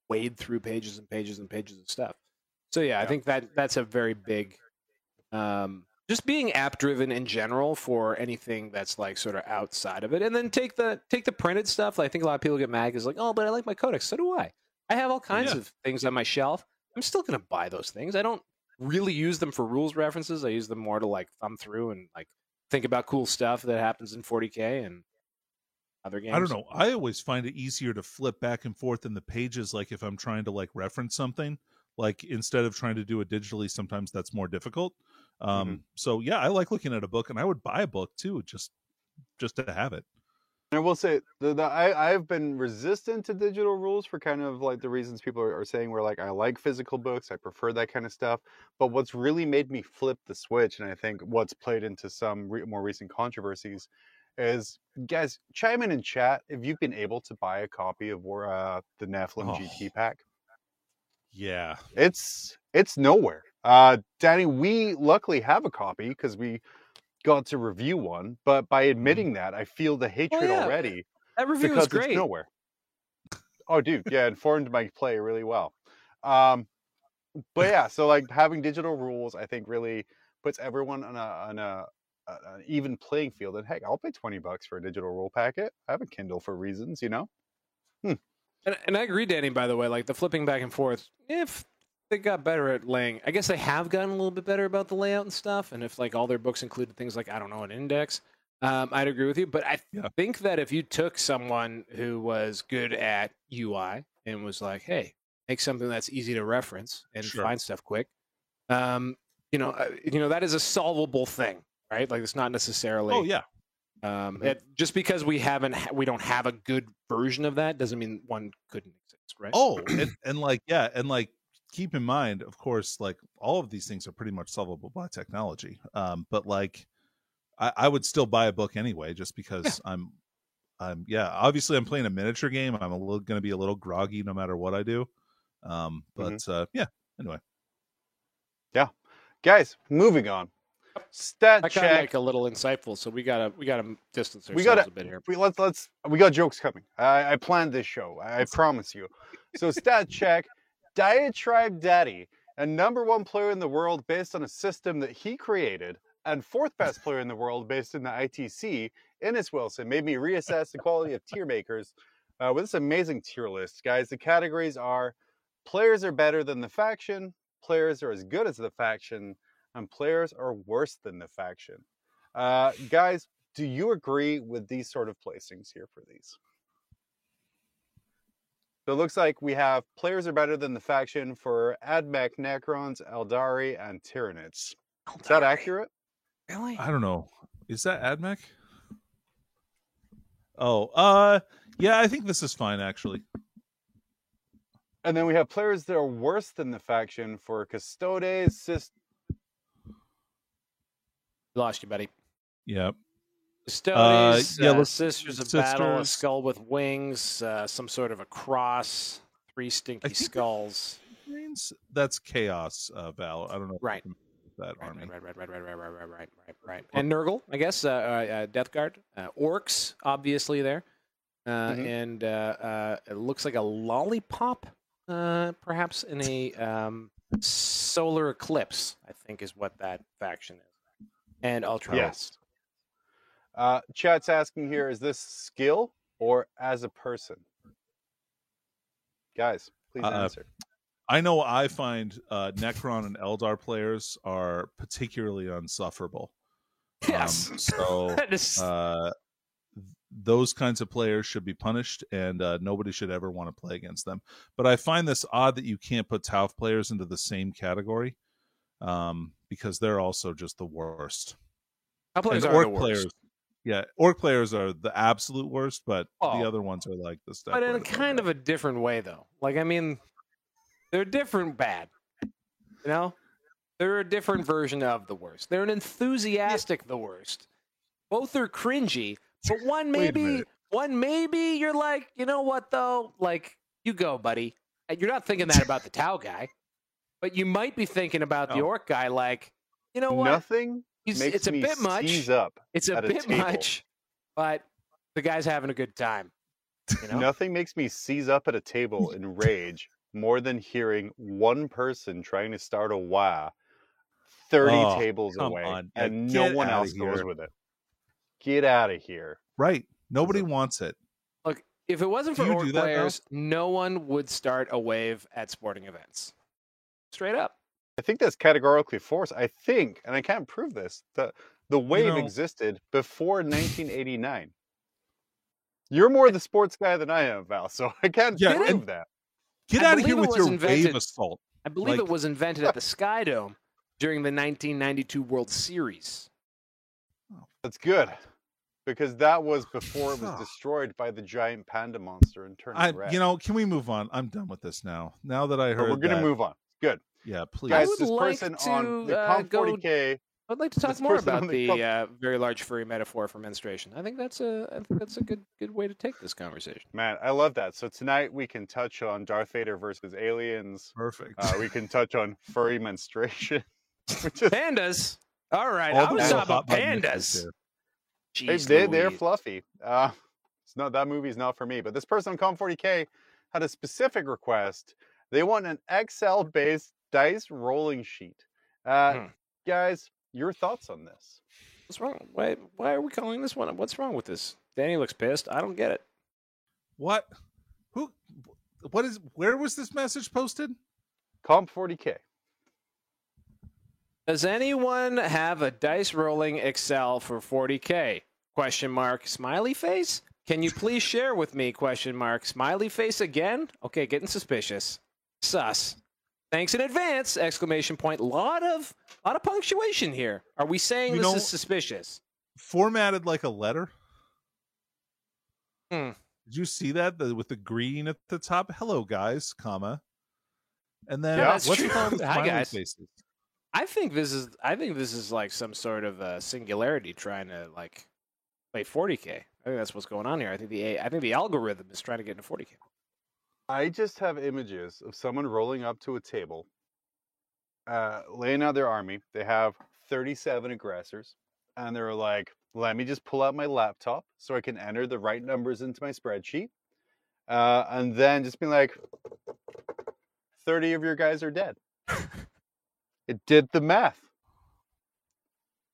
S4: wade through pages and pages and pages of stuff. So yeah, I think that that's a very big. Um, just being app driven in general for anything that's like sort of outside of it, and then take the take the printed stuff. I think a lot of people get mad because like, oh, but I like my codex. So do I. I have all kinds
S3: Yeah.
S4: of things on my shelf. I'm still gonna buy those things. I don't really use them for rules references. I use them more to like thumb through and like think about cool stuff that happens in 40k and other games.
S3: I don't know. I always find it easier to flip back and forth in the pages, like if I'm trying to like reference something. Like instead of trying to do it digitally, sometimes that's more difficult. Um, So yeah, I like looking at a book, and I would buy a book too, just just to have it.
S2: I will say the, the I I've been resistant to digital rules for kind of like the reasons people are, are saying where like I like physical books, I prefer that kind of stuff. But what's really made me flip the switch, and I think what's played into some re- more recent controversies, is guys chime in in chat if you've been able to buy a copy of War uh, the Nephilim
S3: Oh.
S2: GT pack.
S3: Yeah,
S2: It's it's nowhere. Uh, Danny, we luckily have a copy because we got to review one. But by admitting that, I feel the hatred
S4: yeah.
S2: already
S4: That review
S2: because
S4: was great.
S2: it's nowhere. Oh, dude, yeah, informed my play really well. Um, but yeah, so like having digital rules, I think really puts everyone on a on a, a an even playing field. And heck, I'll pay twenty bucks for a digital rule packet. I have a Kindle for reasons, you know.
S4: And, and I agree, Danny. By the way, like the flipping back and forth, if they got better at laying, I guess they have gotten a little bit better about the layout and stuff. And if like all their books included things like I don't know an index, um, I'd agree with you. But I
S3: Yeah.
S4: think that if you took someone who was good at UI and was like, hey, make something that's easy to reference and
S3: Sure.
S4: find stuff quick, um, you know, uh, you know that is a solvable thing, right? Like it's not necessarily.
S3: Oh yeah,
S4: Um,
S2: Mhm.
S4: it, just because we haven't, ha- we don't have a good version of that doesn't mean one couldn't exist, right?
S3: Oh, and, and like yeah, and like keep in mind, of course, like all of these things are pretty much solvable by technology. Um, but like I, I would still buy a book anyway, just because I'm I'm yeah, obviously I'm playing a miniature game. I'm a little gonna be a little groggy no matter what I do. Um, but uh yeah, anyway.
S2: Yeah, guys, moving on. Stat
S4: I kind of
S2: check.
S4: like a little insightful, so we gotta we gotta distance
S2: We
S4: ourselves
S2: gotta-
S4: a bit here.
S2: we let's let's we got jokes coming. I, I planned this show. I, I promise you. So stat check, Diatribe Daddy, a number one player in the world based on a system that he created, and fourth best player in the world based in the ITC. Innes Wilson made me reassess the quality of tier makers uh, with this amazing tier list, guys. The categories are: players are better than the faction, players are as good as the faction, and players are worse than the faction. Uh, guys, do you agree with these sort of placings here for these? So it looks like we have players are better than the faction for Admech, Necrons, Aeldari, and Tyranids. Is that accurate?
S4: Really?
S3: I don't know. Is that Admech? Oh, uh, yeah, I think this is fine actually.
S2: And then we have players that are worse than the faction for Custodes, Sis.
S4: Lost you, buddy.
S3: Yeah,
S4: Custodes,
S3: yeah,
S4: uh, Sisters of Battle, a skull with wings, uh, some sort of a cross, three stinky skulls.
S3: Means- that's chaos. Uh, Val. I don't know.
S4: Right.
S3: That
S4: Right,
S3: army.
S4: right, right, right, right, right, right, right, right, right, right. And Nurgle, I guess, uh, uh, uh, Death Guard, uh, orcs, obviously there, uh,
S2: Mhm.
S4: and uh, uh, it looks like a lollipop, uh, perhaps in a um, solar eclipse. I think is what that faction is, and Ultra.
S2: Yes. Uh, chat's asking here: Is this skill or as a person? Guys, please
S3: Uh,
S2: answer.
S3: I know I find uh, Necron and Eldar players are particularly unsufferable.
S4: Yes.
S3: Um, so
S4: That is-
S3: uh, those kinds of players should be punished, and uh, nobody should ever want to play against them. But I find this odd that you can't put Tau players into the same category um, because they're also just the worst.
S4: Our players
S3: and
S4: are
S3: orc
S4: the worst.
S3: players, yeah, orc players are the absolute worst, but
S4: Oh.
S3: the other ones are like the stuff.
S4: but in a kind of a different way, though. Like, I mean, they're different bad. You know, they're a different version of the worst. They're an enthusiastic the worst. Both are cringy, but one maybe, one maybe you're like, you know what though? Like, you go, buddy. And You're not thinking that about the Tau guy, but you might be thinking about the orc guy. Like, you know what?
S2: Nothing
S4: He's,
S2: makes
S4: it's a bit much.
S2: up.
S4: It's a
S2: at a
S4: bit much, but the guy's having a good time. You know?
S2: Nothing makes me seize up at a table in rage more than hearing one person trying to start a WA 30
S3: Oh,
S2: tables away
S3: on.
S2: and
S3: Get
S2: no one
S3: outta
S2: else goes with it. Get out of here.
S3: right. Nobody wants it.
S4: Look, if it wasn't for
S3: you
S4: orc
S3: do that, Mel?
S4: players, no one would start a wave at sporting events. Straight up.
S2: I think that's categorically false. I think, and I can't prove this, the, the wave
S3: know-
S2: existed before 1989. You're more the sports guy than I am, Val, so I can't
S3: Yeah,
S2: prove
S3: and-
S2: that.
S3: Get
S4: I
S3: out of here with your
S4: invented-
S3: wave assault.
S4: I believe
S3: Like-
S4: it was invented at the Sky Dome during the 1992 World Series.
S2: Oh, that's good. Because that was before it was destroyed by the giant panda monster and turned
S3: I,
S2: red.
S3: you know, can we move on? I'm done with this now. Now that I
S2: But
S3: heard,
S2: we're gonna move on. Good.
S3: Yeah, please.
S4: I
S2: Guys,
S4: would
S2: this
S4: like
S2: person
S4: to,
S2: on the
S4: uh,
S2: Comp
S4: go-
S2: 40K
S4: I'd like to talk
S2: This
S4: more about
S2: the
S4: the uh, very large furry metaphor for menstruation. I think that's a I think that's a good good way to take this conversation.
S2: Man, I love that. So tonight we can touch on Darth Vader versus aliens.
S3: Perfect.
S2: Uh, we can touch on furry menstruation. Which is,
S4: Pandas. All right,
S3: All
S4: I
S3: the
S4: was
S3: little
S4: talking about
S3: hot button issues
S4: pandas.
S3: here.
S2: they,
S4: Jeez
S2: they, they're fluffy. Uh, it's not that movie's not for me. But this person on Com40K had a specific request. They want an Excel based dice rolling sheet. Uh,
S4: Hmm.
S2: Guys, your thoughts on this?
S4: What's wrong? Why why are we calling this one? What's wrong with this? Danny looks pissed. I don't get it.
S3: What? Who? What is? Where was this message posted?
S2: Comp 40k.
S4: Does anyone have a dice rolling Excel for 40k? Question mark. Smiley face. Can you please share with me? Question mark. Smiley face again. Okay, getting suspicious. Sus. Thanks in advance! Exclamation point. Lot of lot of punctuation here. Are we saying
S3: You
S4: this
S3: know-
S4: is suspicious?
S3: Formatted like a letter.
S4: Hmm.
S3: Did you see that the, with the green at the top? Hello, guys, comma, and then
S2: Yeah,
S3: what's
S4: true.
S3: with the
S4: Hi, guys.
S3: faces?
S4: I think this is I think this is like some sort of a singularity trying to like play 40k. I think that's what's going on here. I think the I think the algorithm is trying to get into 40k.
S2: I just have images of someone rolling up to a table, uh, laying out their army. They have 37 aggressors, and they're like, "Let me just pull out my laptop so I can enter the right numbers into my spreadsheet," uh, and then just be like, "30 of your guys are dead." it did the math.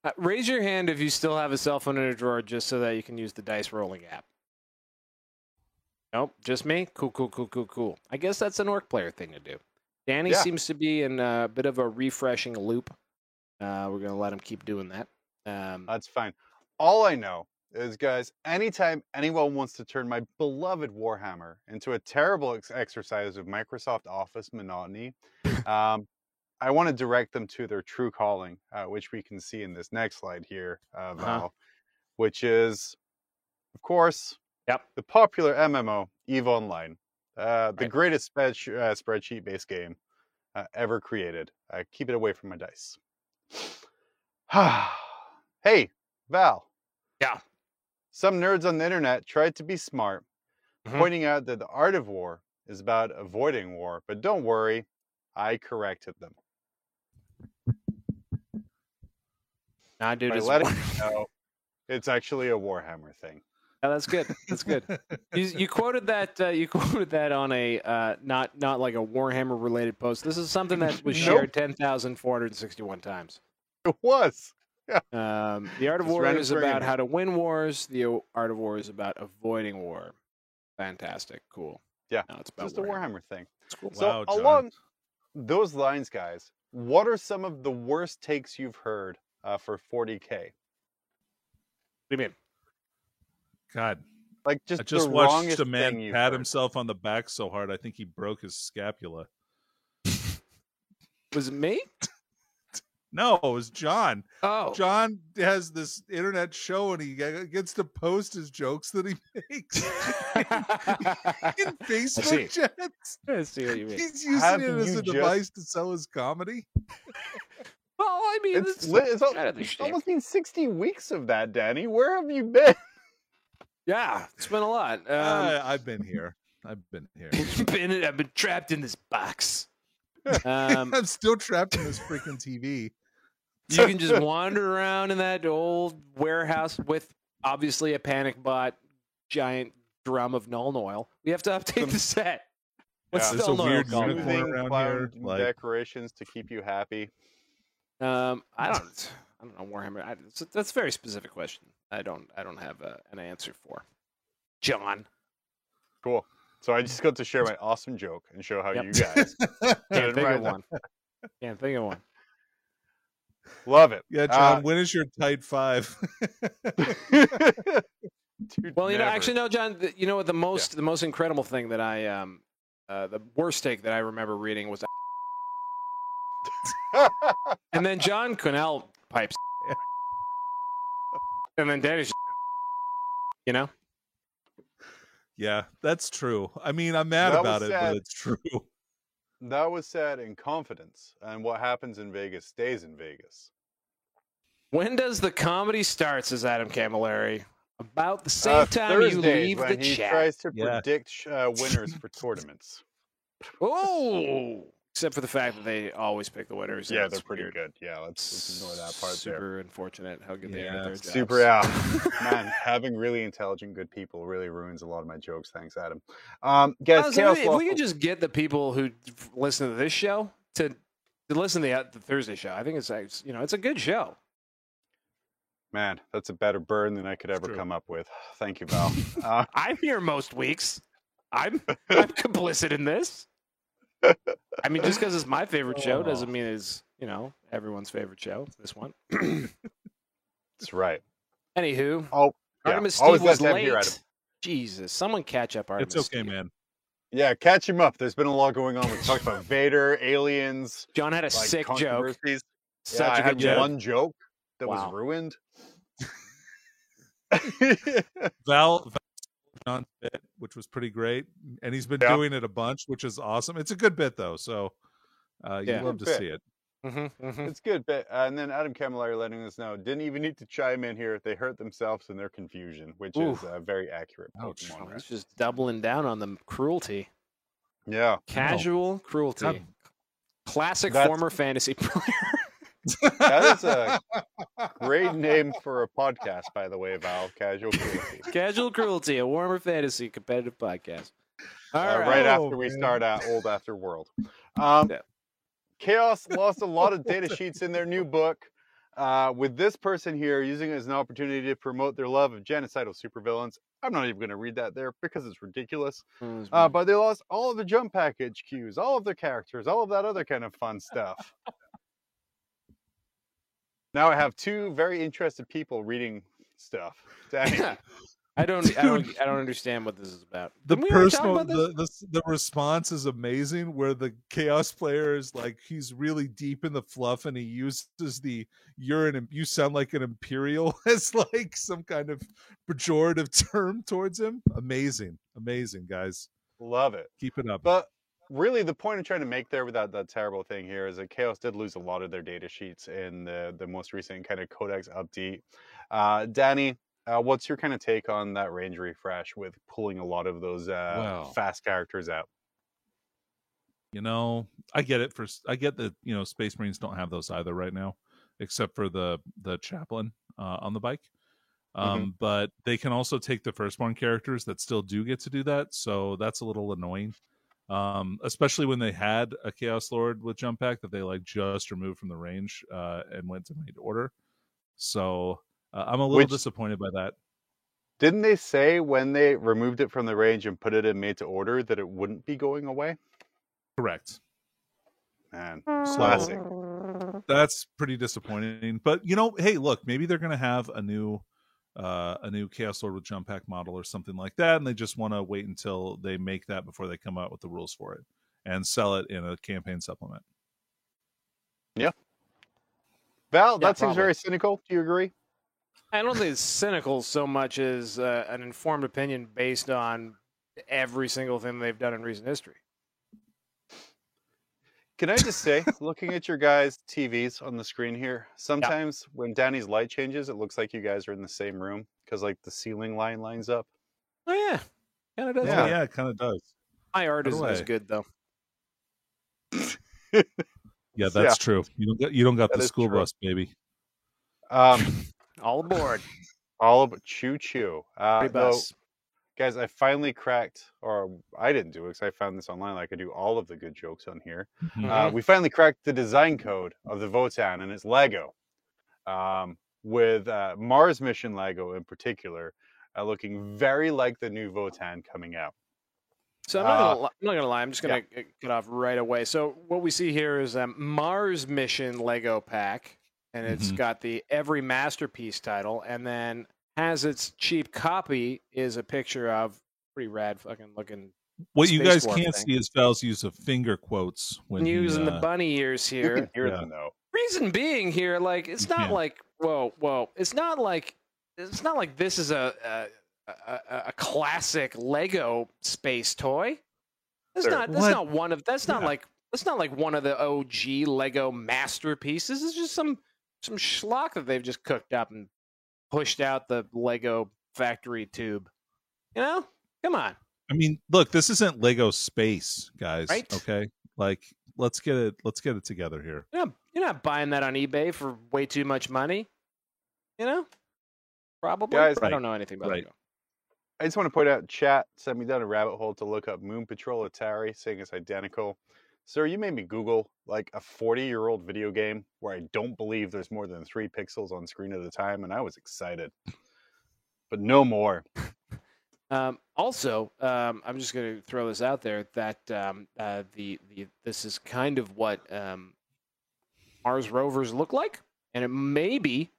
S4: Uh, raise your hand if you still have a cell phone in a drawer just so that you can use the dice rolling app. Nope, just me? Cool, cool, cool, cool, cool. I guess that's an orc player thing to do. Danny
S2: Yeah.
S4: seems to be in a bit of a refreshing loop. Uh, we're going to let him keep doing that. Um,
S2: That's fine. All I know is, guys, anytime anyone wants to turn my beloved Warhammer into a terrible ex- exercise of Microsoft Office monotony, um, I want to direct them to their true calling, uh, which we can see in this next slide here, uh, Val, which is, of course,
S4: Yep.
S2: the popular MMO EVE Online, uh, the
S4: Right.
S2: greatest spread- uh, spreadsheet-based game uh, ever created. Keep it away from my dice. hey, Val.
S4: Yeah.
S2: Some nerds on the internet tried to be smart,
S4: Mhm.
S2: pointing out that the art of war is about avoiding war. But don't worry, I corrected them.
S4: nah, dude,
S2: By letting you know, it's actually a Warhammer thing.
S4: Yeah, that's good. That's good. you, you quoted that. Uh, you quoted that on a uh, not not like a Warhammer related post. This is something that was
S2: Nope.
S4: shared ten thousand four hundred sixty one times.
S2: It was.
S4: Um, the art of
S2: Just
S4: war is about how to win wars. The art of war is about avoiding war. Fantastic, cool.
S2: Yeah,
S4: no, it's about
S2: Just a Warhammer thing.
S4: It's cool.
S2: So
S3: Wow, John.
S2: along those lines, guys, what are some of the worst takes you've heard uh, for 40k?
S4: What do you mean?
S3: God,
S2: Like just,
S3: I just
S2: the
S3: watched
S2: wrongest
S3: a man pat
S2: heard.
S3: himself on the back so hard I think he broke his scapula.
S4: Was it me?
S3: No, it was John.
S4: Oh,
S3: John has this internet show and he gets to post his jokes that he makes in Facebook
S4: see.
S3: chats.
S4: I see what you mean.
S3: He's using
S2: Have
S3: it as a
S2: just-
S3: device to sell his comedy.
S4: Well, I mean,
S2: It's,
S4: it's,
S2: li- it's, al-
S4: kind of
S2: it's almost been 60 weeks of that, Danny. Where have you been?
S4: Yeah, it's been a lot. Um,
S3: Uh, I've been here. I've been here.
S4: been, I've been trapped in this box. Um,
S3: I'm still trapped in this freaking TV.
S4: you can just wander around in that old warehouse with obviously a panic bot, giant drum of Nuln oil. We have to update the set. What's
S2: Yeah.
S3: There's
S4: Nuln
S3: a
S4: Oil
S3: weird
S4: called?
S3: unicorn
S2: Soothing
S3: around
S2: cloud
S3: here, like-
S2: decorations to keep you happy.
S4: Um, I don't. I don't know Warhammer. I, that's a very specific question. I don't. I don't have a, an answer for. John,
S2: Cool. So I just got to share my awesome joke and show how
S4: Yep.
S2: you guys
S4: can't think
S2: right
S4: of one. Can't think of one.
S2: love it.
S3: Yeah, John,
S2: Uh,
S3: when is your tight five?
S2: Dude,
S4: Well, you know,
S2: never.
S4: actually, no, John. The, you know what? The most, the most incredible thing that I, um, uh, the worst take that I remember reading was, and then John Connell pipes, and then Danny's, you know,
S3: yeah, that's true. I mean, I'm mad
S2: That
S3: about it,
S2: sad.
S3: but it's true.
S2: that was said in confidence, and what happens in Vegas stays in Vegas.
S4: when does the comedy start? Says Adam Camilleri. About the same
S2: Uh,
S4: time you
S2: Thursdays
S4: leave
S2: when
S4: the
S2: he
S4: chat.
S2: tries to
S3: Yeah.
S2: predict uh, winners for tournaments.
S4: Oh, except for the fact that they always pick the winners.
S2: Yeah, they're pretty
S4: weird.
S2: good. Yeah, let's, let's ignore that part
S4: Super
S2: there.
S4: unfortunate how good they are
S3: Yeah,
S4: at their jobs.
S2: Super, yeah. Man, having really intelligent, good people really ruins a lot of my jokes. Thanks, Adam. Um, guys,
S4: Honestly,
S2: Chaos
S4: if we could just get the people who listen to this show to to listen to the, the Thursday show, I think it's it's, you know it's a good show.
S2: Man, that's a better burn than I could ever come up with. Thank you, Val. Uh,
S4: I'm here most weeks. I'm I'm complicit in this. I mean, just because it's my favorite show doesn't mean it's you know everyone's favorite show. This one.
S2: that's right.
S4: Anywho,
S2: Oh, yeah.
S4: Artemis
S2: Always
S4: Steve was
S2: glad
S4: late.
S2: here, Adam.
S4: Jesus, someone catch up Artemis.
S3: It's okay,
S4: Steve.
S3: man.
S2: Yeah, catch him up. There's been a lot going on. We talked about Vader, aliens,
S4: John had a
S2: like
S4: sick joke. Such
S2: yeah, I
S4: a
S2: had
S4: good joke.
S2: one joke that
S4: Wow.
S2: was ruined.
S3: Val, Val John's bit, which was pretty great, and he's been
S2: Yeah.
S3: doing it a bunch, which is awesome. It's a good bit though, so uh, you
S4: Yeah.
S3: love to
S2: bit.
S3: see it.
S4: Mm-hmm, mm-hmm.
S2: it's good, but uh, and then Adam Camilleri letting us know didn't even need to chime in here. They hurt themselves in their confusion, which
S4: Ooh.
S2: is uh, very accurate.
S3: Ouch.
S2: Pokemon
S4: Oh,
S2: rap.
S4: He's just doubling down on the cruelty.
S2: Yeah,
S4: Casual cruelty.
S3: God.
S4: Classic
S2: That's-
S4: former fantasy player.
S2: That is a great name for a podcast, by the way, Val. Casual Cruelty.
S4: Casual Cruelty, a warmer fantasy competitive podcast. All
S2: uh,
S4: right.
S2: right
S3: Oh,
S2: after we
S3: man.
S2: start at Old After World. Um,
S4: Yeah.
S2: Chaos lost a lot of data sheets in their new book. Uh, with this person here using it as an opportunity to promote their love of genocidal supervillains. I'm not even going to read that there because it's ridiculous. Uh, but they lost all of the jump pack HQs, all of their characters, all of that other kind of fun stuff. Now I have two very interested people reading stuff. Danny,
S4: I don't, I don't, I don't understand what this is about.
S3: the
S4: we
S3: personal
S4: about
S3: the, the the response is amazing where the chaos player is like he's really deep in the fluff and he uses the you're an you sound like an imperial as like some kind of pejorative term towards him amazing amazing guys
S2: love it.
S3: keep it up
S2: But really, the point I'm trying to make there with that, that terrible thing here is that Chaos did lose a lot of their data sheets in the, the most recent kind of Codex update. Uh, Danny, uh, what's your kind of take on that range refresh with pulling a lot of those uh, fast characters out?
S3: you know i get it for I get that you know space marines don't have those either right now except for the the chaplain uh, on the bike um but they can also take the firstborn characters that still do get to do that so that's a little annoying um especially when they had a chaos lord with jump pack that they like just removed from the range uh and went to made order so uh, i'm a little
S2: Which-
S3: disappointed by that
S2: Didn't they say when they removed it from the range and put it in made to order that it wouldn't be going away?
S3: correct
S2: Man,
S3: So-
S2: classic.
S3: that's pretty disappointing. But you know, hey, look, maybe they're gonna have a new uh a new Chaos Lord with jump pack model or something like that, and they just want to wait until they make that before they come out with the rules for it and sell it in a campaign supplement. Yeah.
S2: Val,
S4: Yeah,
S2: that seems very cynical. Do you agree?
S4: I don't think it's cynical so much as uh, an informed opinion based on every single thing they've done in recent history.
S2: Can I just say, looking at your guys' TVs on the screen here, sometimes when Danny's light changes, it looks like you guys are in the same room because like the ceiling line lines up.
S4: Oh yeah, kind of does.
S2: Yeah.
S3: Yeah, it kind of does.
S4: My art
S3: By
S4: isn't as good though.
S3: Yeah, that's true. You don't got you don't got
S2: That
S3: the school
S2: true.
S3: bus, baby.
S2: Um,
S4: All aboard.
S2: all of choo choo. Uh,
S4: Free
S2: though,
S4: bus.
S2: Guys, I finally cracked, or I didn't do it because I found this online. Like I do all of the good jokes on here.
S3: Mhm.
S2: Uh,
S4: Mhm.
S2: we finally cracked the design code of the Votann, and it's Lego. Um, with uh, Mars mission Lego in particular, uh, looking very like the new Votann coming out.
S4: So I'm not,
S2: Uh,
S4: gonna, li- I'm not gonna lie. I'm just gonna get get off right away. So what we see here is a Mars mission Lego pack, and it's
S3: Mhm.
S4: got the every masterpiece title, and then has its cheap copy is a picture of pretty rad fucking looking
S3: What you guys can't
S4: thing.
S3: see is Val's use of finger quotes when he,
S4: using the
S3: uh,
S4: bunny ears
S2: You
S4: here.
S2: can hear
S3: Yeah.
S2: them though.
S4: Reason being here, like it's
S3: You
S4: not
S3: can't.
S4: like whoa, whoa. It's not like it's not like this is a a, a, a- a classic Lego space toy. That's
S2: Sure.
S4: not that's
S3: What?
S4: not one of that's not
S3: Yeah.
S4: like that's not like one of the OG Lego masterpieces. It's just some some schlock that they've just cooked up and pushed out the Lego factory tube. You know? Come on.
S3: I mean, look, this isn't Lego space, guys.
S4: Right.
S3: Okay, like let's get it. Let's get it together here.
S4: You're not, you're not buying that on eBay for way too much money. You know? Probably.
S2: Guys,
S4: I don't know anything about
S3: right.
S4: Lego.
S2: I just want to point out, chat sent me down a rabbit hole to look up Moon Patrol Atari, saying it's identical. Sir, you made me Google like a 40 year old video game where I don't believe there's more than three pixels on screen at a time, and I was excited. But no more.
S4: Um, also, um, I'm just going to throw this out there that um, uh, the the this is kind of what um, Mars rovers look like, and it may be,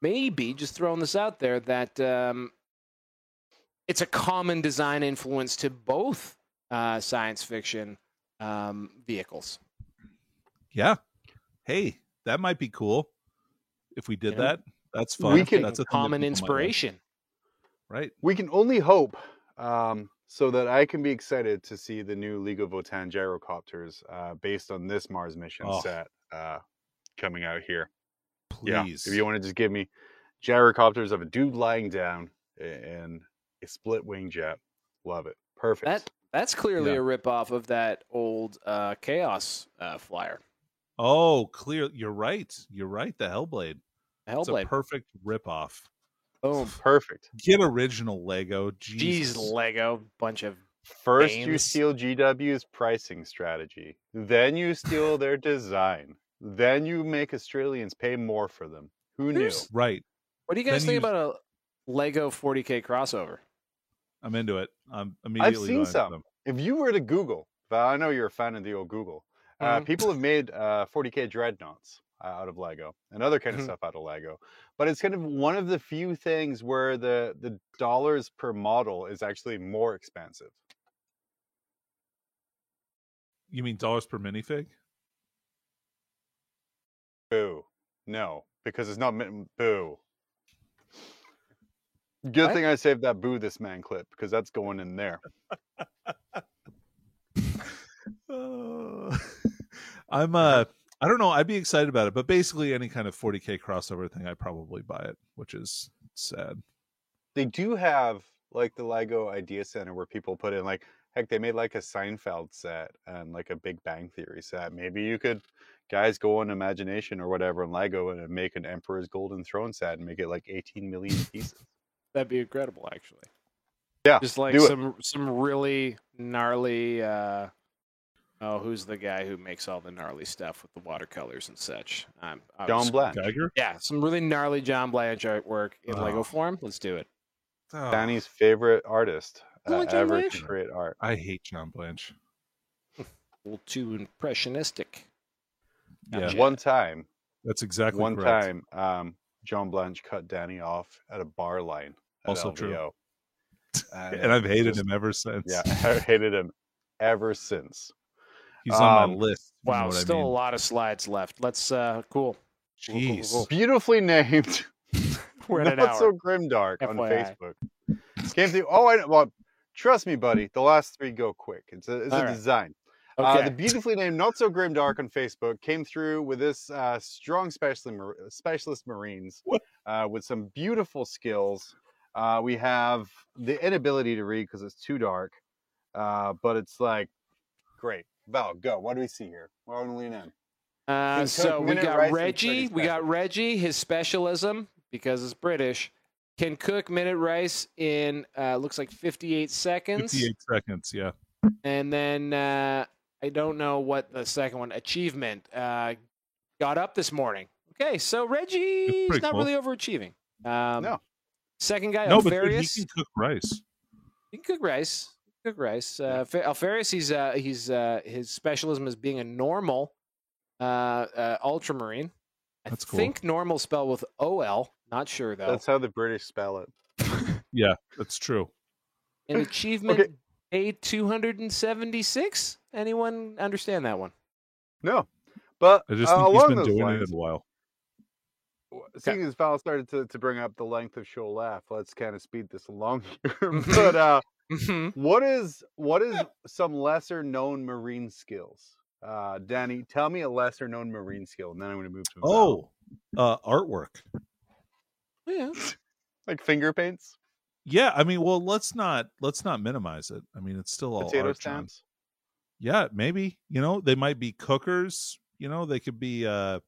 S4: maybe just throwing this out there that um, it's a common design influence to both uh, science fiction um, vehicles.
S3: Yeah. Hey, that might be cool if we did
S4: You know,
S3: that. That's fun.
S2: we can-
S3: That's a
S4: common
S3: people might like,
S4: inspiration.
S3: right?
S2: We can only hope um, so that I can be excited to see the new League of Votann gyrocopters uh, based on this Mars mission
S3: Oh.
S2: set uh, coming out here.
S3: Please.
S2: Yeah, if you want to just give me gyrocopters of a dude lying down and a split wing jet, love it. Perfect.
S4: That that's clearly
S3: Yeah.
S4: a ripoff of that old uh, chaos uh, flyer.
S3: Oh, clear. You're right. You're right. The Hellblade. It's a
S4: Hellblade.
S3: perfect ripoff.
S4: Boom.
S2: Perfect.
S3: Get original Lego.
S4: Jeez, Lego. Bunch of
S2: First, you steal GW's pricing strategy. Then you steal their design. Then you make Australians pay more for them. Who knew?
S3: Right.
S4: What do you guys
S3: Then
S4: think
S3: you-
S4: about a Lego 40k crossover?
S3: I'm into it. I'm immediately.
S2: seen
S3: going for
S2: some.
S3: them.
S2: If you were to Google, I know you're a fan of the old Google. Uh,
S4: Mhm.
S2: people have made uh, 40k dreadnoughts uh, out of Lego and other kind of
S4: Mhm.
S2: stuff out of Lego. But it's kind of one of the few things where the the dollars per model is actually more expensive.
S3: You mean dollars per minifig?
S2: Boo. No, because it's not meant. Boo. Good
S4: What?
S2: thing I saved that boo this man clip because that's going in there.
S3: Uh, I'm uh I don't know, I'd be excited about it, but basically any kind of 40k crossover thing I'd probably buy it, which is sad.
S2: They do have like the Lego Idea Center where people put in like heck they made like a Seinfeld set and like a Big Bang Theory set. Maybe you could guys go on imagination or whatever in Lego and make an Emperor's Golden Throne set and make it like 18 million pieces.
S4: That'd be incredible, actually.
S2: Yeah,
S4: Just like
S2: do it.
S4: some some really gnarly. Uh, oh, who's the guy who makes all the gnarly stuff with the watercolors and such? Um,
S2: John
S4: was-
S2: Black,
S4: Yeah, some really gnarly John Blanche artwork in
S3: Oh.
S4: Lego form. Let's do it.
S3: Oh,
S2: Danny's favorite artist uh,
S4: like
S2: ever
S4: Blanche?
S2: to create art.
S3: I hate John Blanche.
S4: A little too impressionistic.
S3: Yeah,
S4: Gotcha.
S2: One time,
S3: that's exactly
S2: one
S3: correct.
S2: time, um, John Blanche cut Danny off at a bar line. At
S3: Also true.
S2: LVO.
S3: And I've hated
S2: just-
S3: him ever since.
S2: Yeah, I've hated him ever since.
S3: He's on
S2: Um,
S3: my list.
S4: Wow,
S3: what I
S4: still a lot of slides left. Let's uh cool. Cool, cool, cool,
S3: Jeez.
S4: cool.
S2: Beautifully named.
S4: We're at an
S2: Not
S4: hour.
S2: so grimdark on
S4: FYI.
S2: Facebook. Came through. Oh, I. Well, trust me, buddy. The last three go quick. It's a, it's
S4: All
S2: a
S4: right.
S2: design.
S4: Okay.
S2: Uh, the beautifully named Not So Grimdark on Facebook came through with this uh, strong specialist, mar- specialist Marines uh, with some beautiful skills. Uh, we have the inability to read because it's too dark, uh, but it's like great. Val, go. What do we see here? We're on lean in.
S4: Uh, so we got
S2: rice
S4: Reggie. We got. Reggie. His specialism because it's British can cook minute rice in uh, looks like 58 seconds.
S3: 58 seconds, yeah.
S4: And then uh, I don't know what the second one achievement uh, got up this morning. Okay, so Reggie's
S3: pretty
S4: not
S3: cool.
S4: really overachieving. Um,
S2: No.
S4: Second guy,
S3: No, but he can cook rice.
S4: He can cook rice. Cook rice. Uh, Fa- Alpharius, he's uh, he's uh, his specialism is being a normal uh, uh, ultramarine. I
S3: That's cool.
S4: think normal spell with O L. Not sure though.
S2: That's how the British spell it.
S3: Yeah, that's true.
S4: An achievement
S2: Okay.
S4: A two hundred and seventy six. Anyone understand that one?
S2: No, but
S3: I just
S2: uh,
S3: think he's
S2: along
S3: been doing
S2: lines,
S3: it a while.
S2: Seeing as Val started to, to bring up the length of show laugh, let's kind of speed this along here.
S4: Mhm.
S2: but uh,
S4: Mhm.
S2: what is what is some lesser known marine skills? Uh, Danny, tell me a lesser known marine skill, and then I'm going to move to.
S3: Oh, uh, artwork.
S4: yeah.
S2: like finger paints,
S3: Yeah, I mean, well, let's not let's not minimize it. I mean, it's still all
S2: potato stamps.
S3: Yeah, maybe. You know, they might be cookers. You know, they could be uh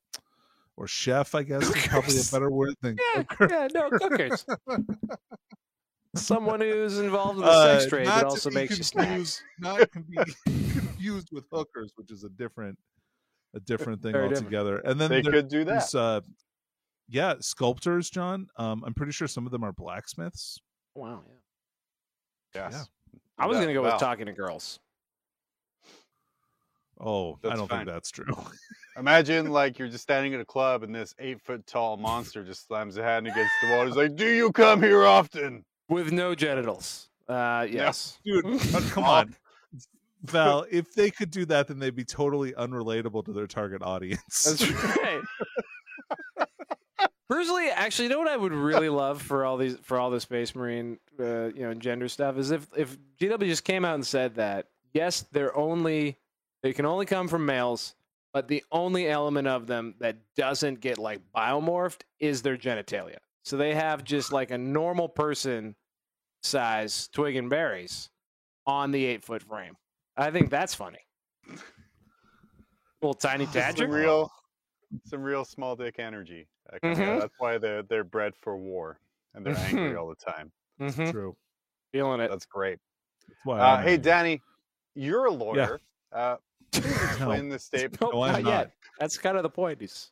S3: or chef. I guess is probably a better word than
S4: Yeah,
S3: cooker.
S4: yeah, no cookers. Someone who's involved in the
S3: Uh,
S4: sex trade
S3: not
S4: that also
S3: be
S4: makes you snacks.
S3: confused, Not to be confused with hookers, which is a different a different thing
S4: Very different.
S3: altogether. And then
S2: They could do that.
S3: there's, uh, yeah, sculptors, John. Um, I'm pretty sure some of them are blacksmiths.
S4: Wow. Yeah.
S2: Yes.
S4: I was
S2: Yeah,
S4: gonna go with talking to girls.
S3: Oh, I don't
S2: fine.
S3: think that's true.
S2: Imagine like you're just standing at a club and this eight foot tall monster just slams a hand against the wall. He's like, "Do you come here often?"
S4: With no genitals. Uh, yes.
S3: Dude, uh, come on. Val, if they could do that, then they'd be totally unrelatable to their target audience.
S4: That's right. Personally, actually, you know what I would really love for all these for all the Space Marine, uh, you know, gender stuff is if if GW just came out and said that yes, they're only they can only come from males, but the only element of them that doesn't get like biomorphed is their genitalia. So they have just like a normal person size twig and berries on the eight foot frame. I think that's funny. Little tiny
S2: Some
S4: tadger.
S2: real, some real small dick energy. Coming out.
S4: Mhm.
S2: That's why they're they're bred for war and they're angry
S4: Mhm.
S2: all the time.
S4: Mhm.
S3: True.
S4: Feeling it.
S2: That's great.
S3: That's why.
S2: Uh, hey,
S3: angry.
S2: Danny, you're a lawyer. Uh, please
S3: No.
S2: explain this statement.
S3: No, I'm
S4: not
S3: not.
S4: yet. That's kind of the point. He's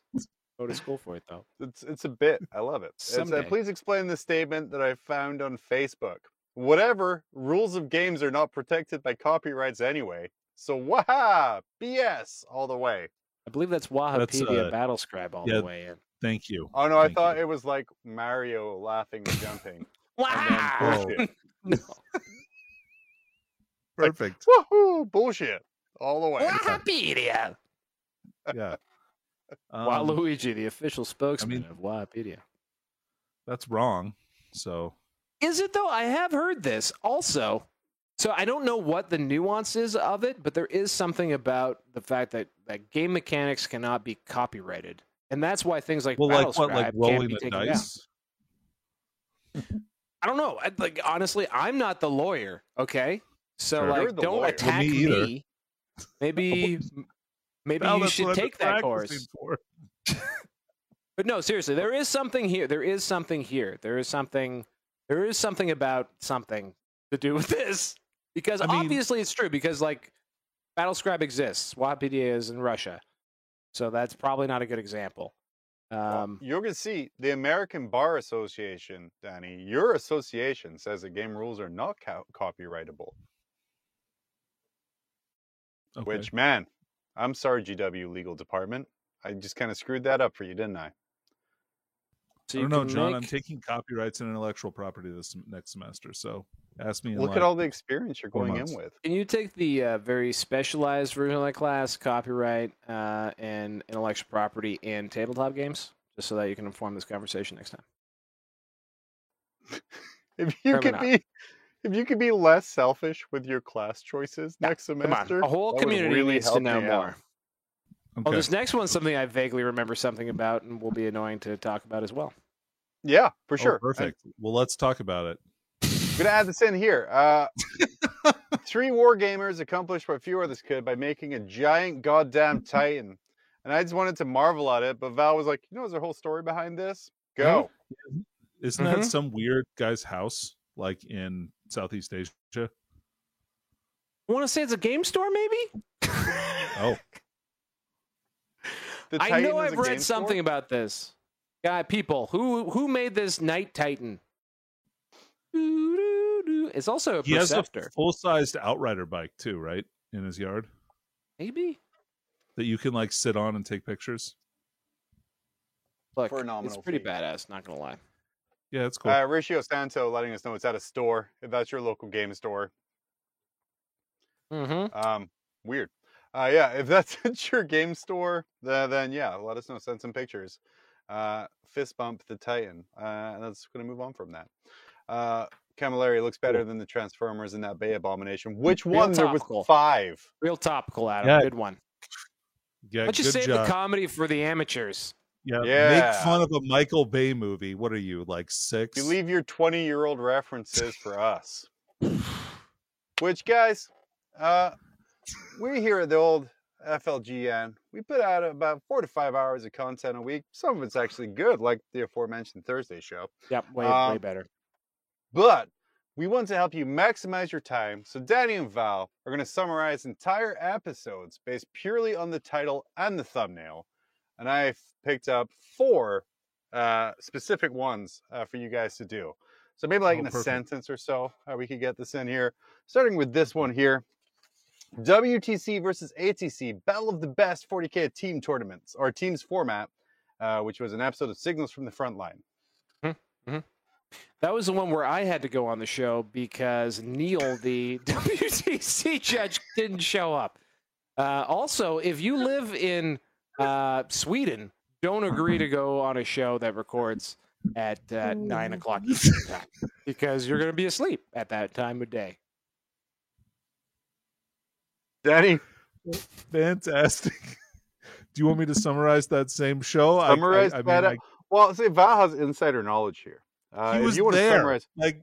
S4: go to school for it though.
S2: It's it's a bit. I love it. It's, uh, please explain the statement that I found on Facebook. Whatever rules of games are not protected by copyrights anyway. So waha BS all the way.
S4: I believe that's
S3: That's,
S4: Wahapedia
S3: uh,
S4: Battlescribe all
S3: yeah.
S4: the way in.
S3: Thank you.
S2: Oh no, I thought
S3: you.
S2: it was like Mario laughing and jumping. and then
S4: Wow!
S2: bullshit.
S4: No.
S3: Perfect.
S2: Woohoo! Bullshit all the way.
S4: Wahapedia.
S3: yeah. Um,
S4: Waluigi, the official spokesman
S3: mean-
S4: of Wahapedia.
S3: that's wrong. So
S4: Is it though? I have heard this also. So I don't know what the nuance is of it, but there is something about the fact that, that game mechanics cannot be copyrighted. And that's why things like
S3: well, like what? Like
S4: can't
S3: rolling
S4: be
S3: the
S4: taken down.
S3: dice.
S4: I don't know. I, like honestly, I'm not the lawyer. Okay, so
S3: Sure.
S4: Like, don't
S2: lawyer. Well,
S4: attack
S3: me
S4: me. Maybe, maybe
S3: Well,
S4: you should take that course. But no, seriously, there is something here. There is something here. There is something. There is something about something to do with this because
S3: I mean-
S4: obviously it's true because like Battlescribe exists. Wahapedia is in Russia, so that's probably not a good example. Um,
S2: You're gonna see the American Bar Association, Danny. Your association says that game rules are not co- copyrightable.
S3: Okay.
S2: Which, man, I'm sorry, GW legal department. I just kind of screwed that up for you, didn't I?
S4: so
S3: I
S4: you
S3: don't know,
S4: can
S3: John. I'm taking copyrights and intellectual property this next semester. So ask me. In
S2: Look
S3: like,
S2: at all the experience you're going
S3: months.
S2: in with.
S4: Can you take the uh, very specialized version of that class, copyright uh, and intellectual property in tabletop games, just so that you can inform this conversation next time?
S2: If you
S4: Probably
S2: could
S4: not.
S2: be, if you could be less selfish with your class choices next semester,
S4: a whole community
S2: really
S4: needs to know
S2: me out.
S4: more.
S3: Okay.
S4: Well, this next one's something I vaguely remember something about, and will be annoying to talk about as well.
S2: Yeah, for
S3: Oh,
S2: sure.
S3: perfect. Well, let's talk about it.
S2: I'm gonna add this in here. Uh, three war gamers accomplished what few others could by making a giant goddamn titan. And I just wanted to marvel at it, but Val was like, "You know, there's a whole story behind this. Go."
S3: Isn't
S4: Mhm.
S3: that some weird guy's house, like in Southeast Asia?
S4: I want to say it's a game store, maybe.
S3: Oh,
S2: The
S4: I know I've read something
S2: store?
S4: about this. Guy, people who who made this Night Titan? It's also a
S3: he has a full-sized Outrider bike too, right, in his yard
S4: maybe.
S3: that you can like sit on and take pictures.
S4: Look,
S2: For
S4: it's pretty
S2: fee.
S4: badass. Not gonna lie.
S3: Yeah, it's cool.
S2: Uh, Ratio Santo letting us know it's at a store. If that's your local game store,
S4: Mm-hmm.
S2: um, weird. Uh, yeah, if that's at your game store, then, then yeah, let us know. Send some pictures. Uh, fist bump the Titan. Uh, and that's gonna move on from that. Uh, Camilleri looks better than the Transformers in that Bay Abomination. Which
S4: Real
S2: one? There was five.
S4: Real topical, Adam.
S3: Yeah.
S4: Good one.
S3: yeah,
S4: Let's
S3: good
S4: just save
S3: job.
S4: the comedy for the amateurs.
S3: Yeah, make fun of a Michael Bay movie. What are you like six?
S2: You leave your 20 year old references for us. Which, guys, uh, we here at the old FLGN, we put out about four to five hours of content a week. Some of it's actually good, like the aforementioned Thursday show.
S4: Yep, way way
S2: Um,
S4: better.
S2: But we want to help you maximize your time. So Danny and Val are going to summarize entire episodes based purely on the title and the thumbnail. And I've picked up four uh, specific ones uh, for you guys to do. So maybe like
S3: Oh,
S2: in a
S3: perfect.
S2: sentence or so, uh, we could get this in here. Starting with this one here. WTC versus ATC Battle of the Best 40k team tournaments or teams format, uh, which was an episode of Signals from the Front Line.
S4: That was the one where I had to go on the show because Neil, the WTC judge, didn't show up. Uh, also, if you live in uh, Sweden, don't agree to go on a show that records at uh, nine o'clock Eastern time because you're going to be asleep at that time of day.
S2: Danny,
S3: Fantastic. Do you want me to summarize that same show? I- I-
S2: Summarize
S3: I, mean,
S2: that
S3: I-
S2: Well, see, Val has insider knowledge here. Uh,
S3: he was
S2: you want to
S3: there.
S2: summarize,
S3: Like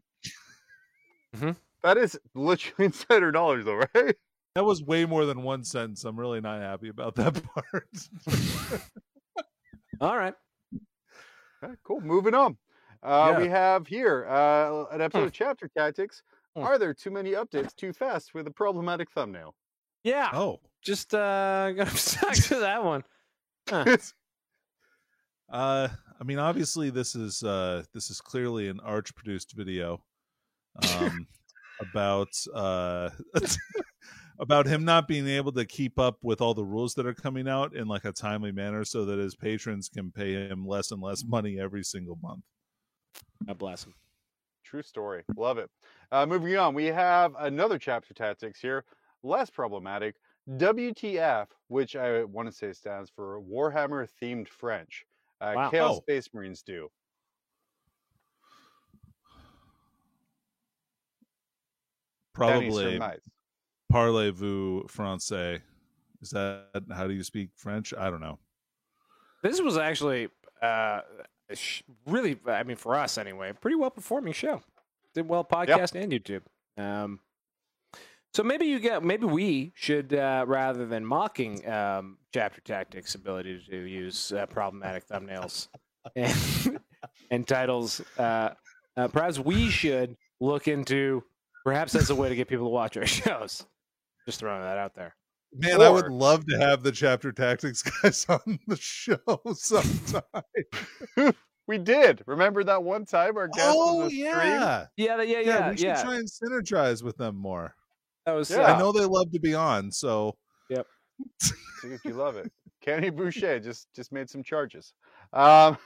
S2: that is literally insider knowledge, though, right?
S3: That was way more than one sentence. I'm really not happy about that part.
S4: All right.
S2: Okay, cool. Moving on. Uh,
S3: Yeah.
S2: We have here uh, an episode
S4: Hmm.
S2: of Chapter Tactics.
S4: Hmm.
S2: Are there too many updates too fast with a problematic thumbnail?
S4: Yeah.
S3: oh,
S4: Just uh, gonna stuck to that one. Huh.
S3: uh, I mean, obviously, this is uh, this is clearly an arch produced video um, about uh, about him not being able to keep up with all the rules that are coming out in like a timely manner, so that his patrons can pay him less and less money every single month.
S4: God bless him.
S2: True story. Love it. Uh, moving on, we have another chapter tactics here, less problematic. WTF, which I want to say stands for Warhammer themed French. Uh,
S4: Wow.
S2: Chaos
S3: Oh.
S2: Space Marines do.
S3: Probably
S2: surmise.
S3: Parlez-vous français. Is that how do you speak French? I don't know.
S4: This was actually uh, really, I mean, for us anyway, pretty well performing show. Did well podcast and YouTube. Um, so maybe you get, maybe we should, uh, rather than mocking um, Chapter Tactics' ability to use uh, problematic thumbnails and, and titles, uh, uh, perhaps we should look into perhaps that's a way to get people to watch our shows. Just throwing that out there.
S3: Man, I would love to have the chapter tactics guys on the show sometime.
S2: We did. Remember that one time our guest
S3: oh
S2: was
S3: yeah.
S4: Yeah, yeah,
S3: yeah,
S4: yeah,
S3: We should
S4: yeah.
S3: try and synergize with them more.
S4: That was
S2: Yeah.
S3: I know they love to be on, so yep.
S2: See if you love it. Kenny Boucher just just made some charges. Um,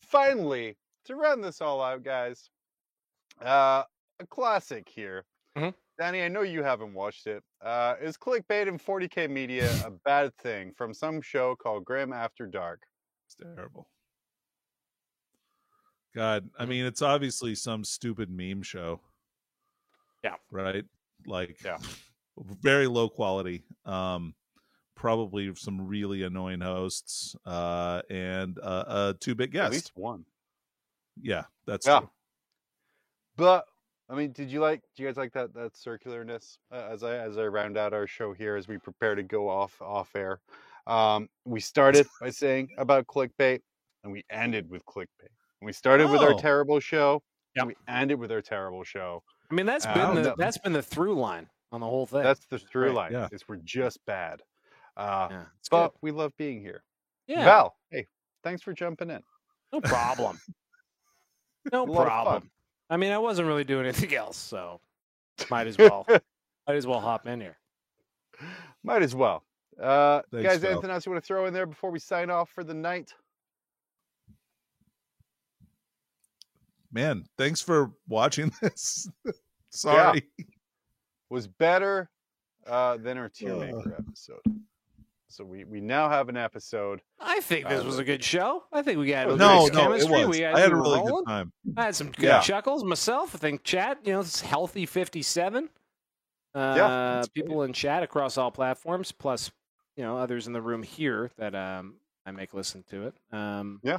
S2: finally, to round this all out, guys, uh, a classic here.
S4: Mhm.
S2: Danny, I know you haven't watched it. Uh, is clickbait in 40k media a bad thing from some show called Grim After Dark?
S3: it's terrible. God, I mean, it's obviously some stupid meme show.
S4: Yeah.
S3: Right? Like
S2: Yeah.
S3: very low quality. Um probably some really annoying hosts uh and uh, a two-bit
S2: At
S3: guest.
S2: least one.
S3: Yeah, that's
S2: Yeah.
S3: true.
S2: But I mean, did you like? Do you guys like that that circularness uh, as I as I round out our show here as we prepare to go off off air? Um, we started by saying about clickbait, and we ended with clickbait. And we started with our
S3: Oh.
S2: terrible show,
S4: Yep.
S2: and we ended with our terrible show.
S4: I mean, that's
S2: Uh,
S4: been
S2: I
S4: the that's been the through line on the whole thing.
S2: That's the through
S4: right,
S2: line.
S3: yeah.
S2: Is we're just bad. Uh,
S4: yeah, it's
S2: but
S4: good.
S2: we love being here.
S4: yeah,
S2: Val, hey, thanks for jumping in.
S4: no problem. no
S2: A lot
S4: problem.
S2: Fun.
S4: I mean, I wasn't really doing anything else, so might as well might as well hop in here.
S2: Might as well. Uh,
S3: Thanks,
S2: guys,
S3: Val.
S2: anything else you want to throw in there before we sign off for the night?
S3: Man, thanks for watching this. Sorry.
S2: was better uh, than our tier
S3: Uh.
S2: maker episode. So we, we now have an episode.
S4: I think this
S2: Uh,
S4: was a good show. I think we got
S2: No,
S4: nice
S3: no, it
S4: chemistry.
S3: was.
S4: We had,
S3: I had a really
S4: rolling.
S3: good time.
S4: I had some good
S3: Yeah.
S4: chuckles myself. I think chat, you know, it's healthy fifty-seven. Uh,
S2: that's
S4: people in chat across all platforms, plus you know others in the room here that um, I make listen to it. Um,
S2: Yeah.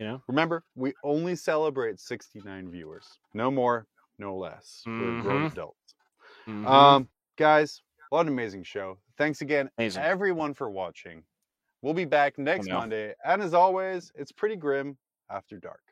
S4: you know,
S2: Remember, we only celebrate 69 viewers. No more, no less. We're grown
S4: Mhm.
S2: adults.
S4: mhm.
S2: Um, guys, what an amazing show. Thanks again,
S4: Amazing.
S2: everyone, for watching. We'll be back next. Monday. And as always, it's pretty grim after dark.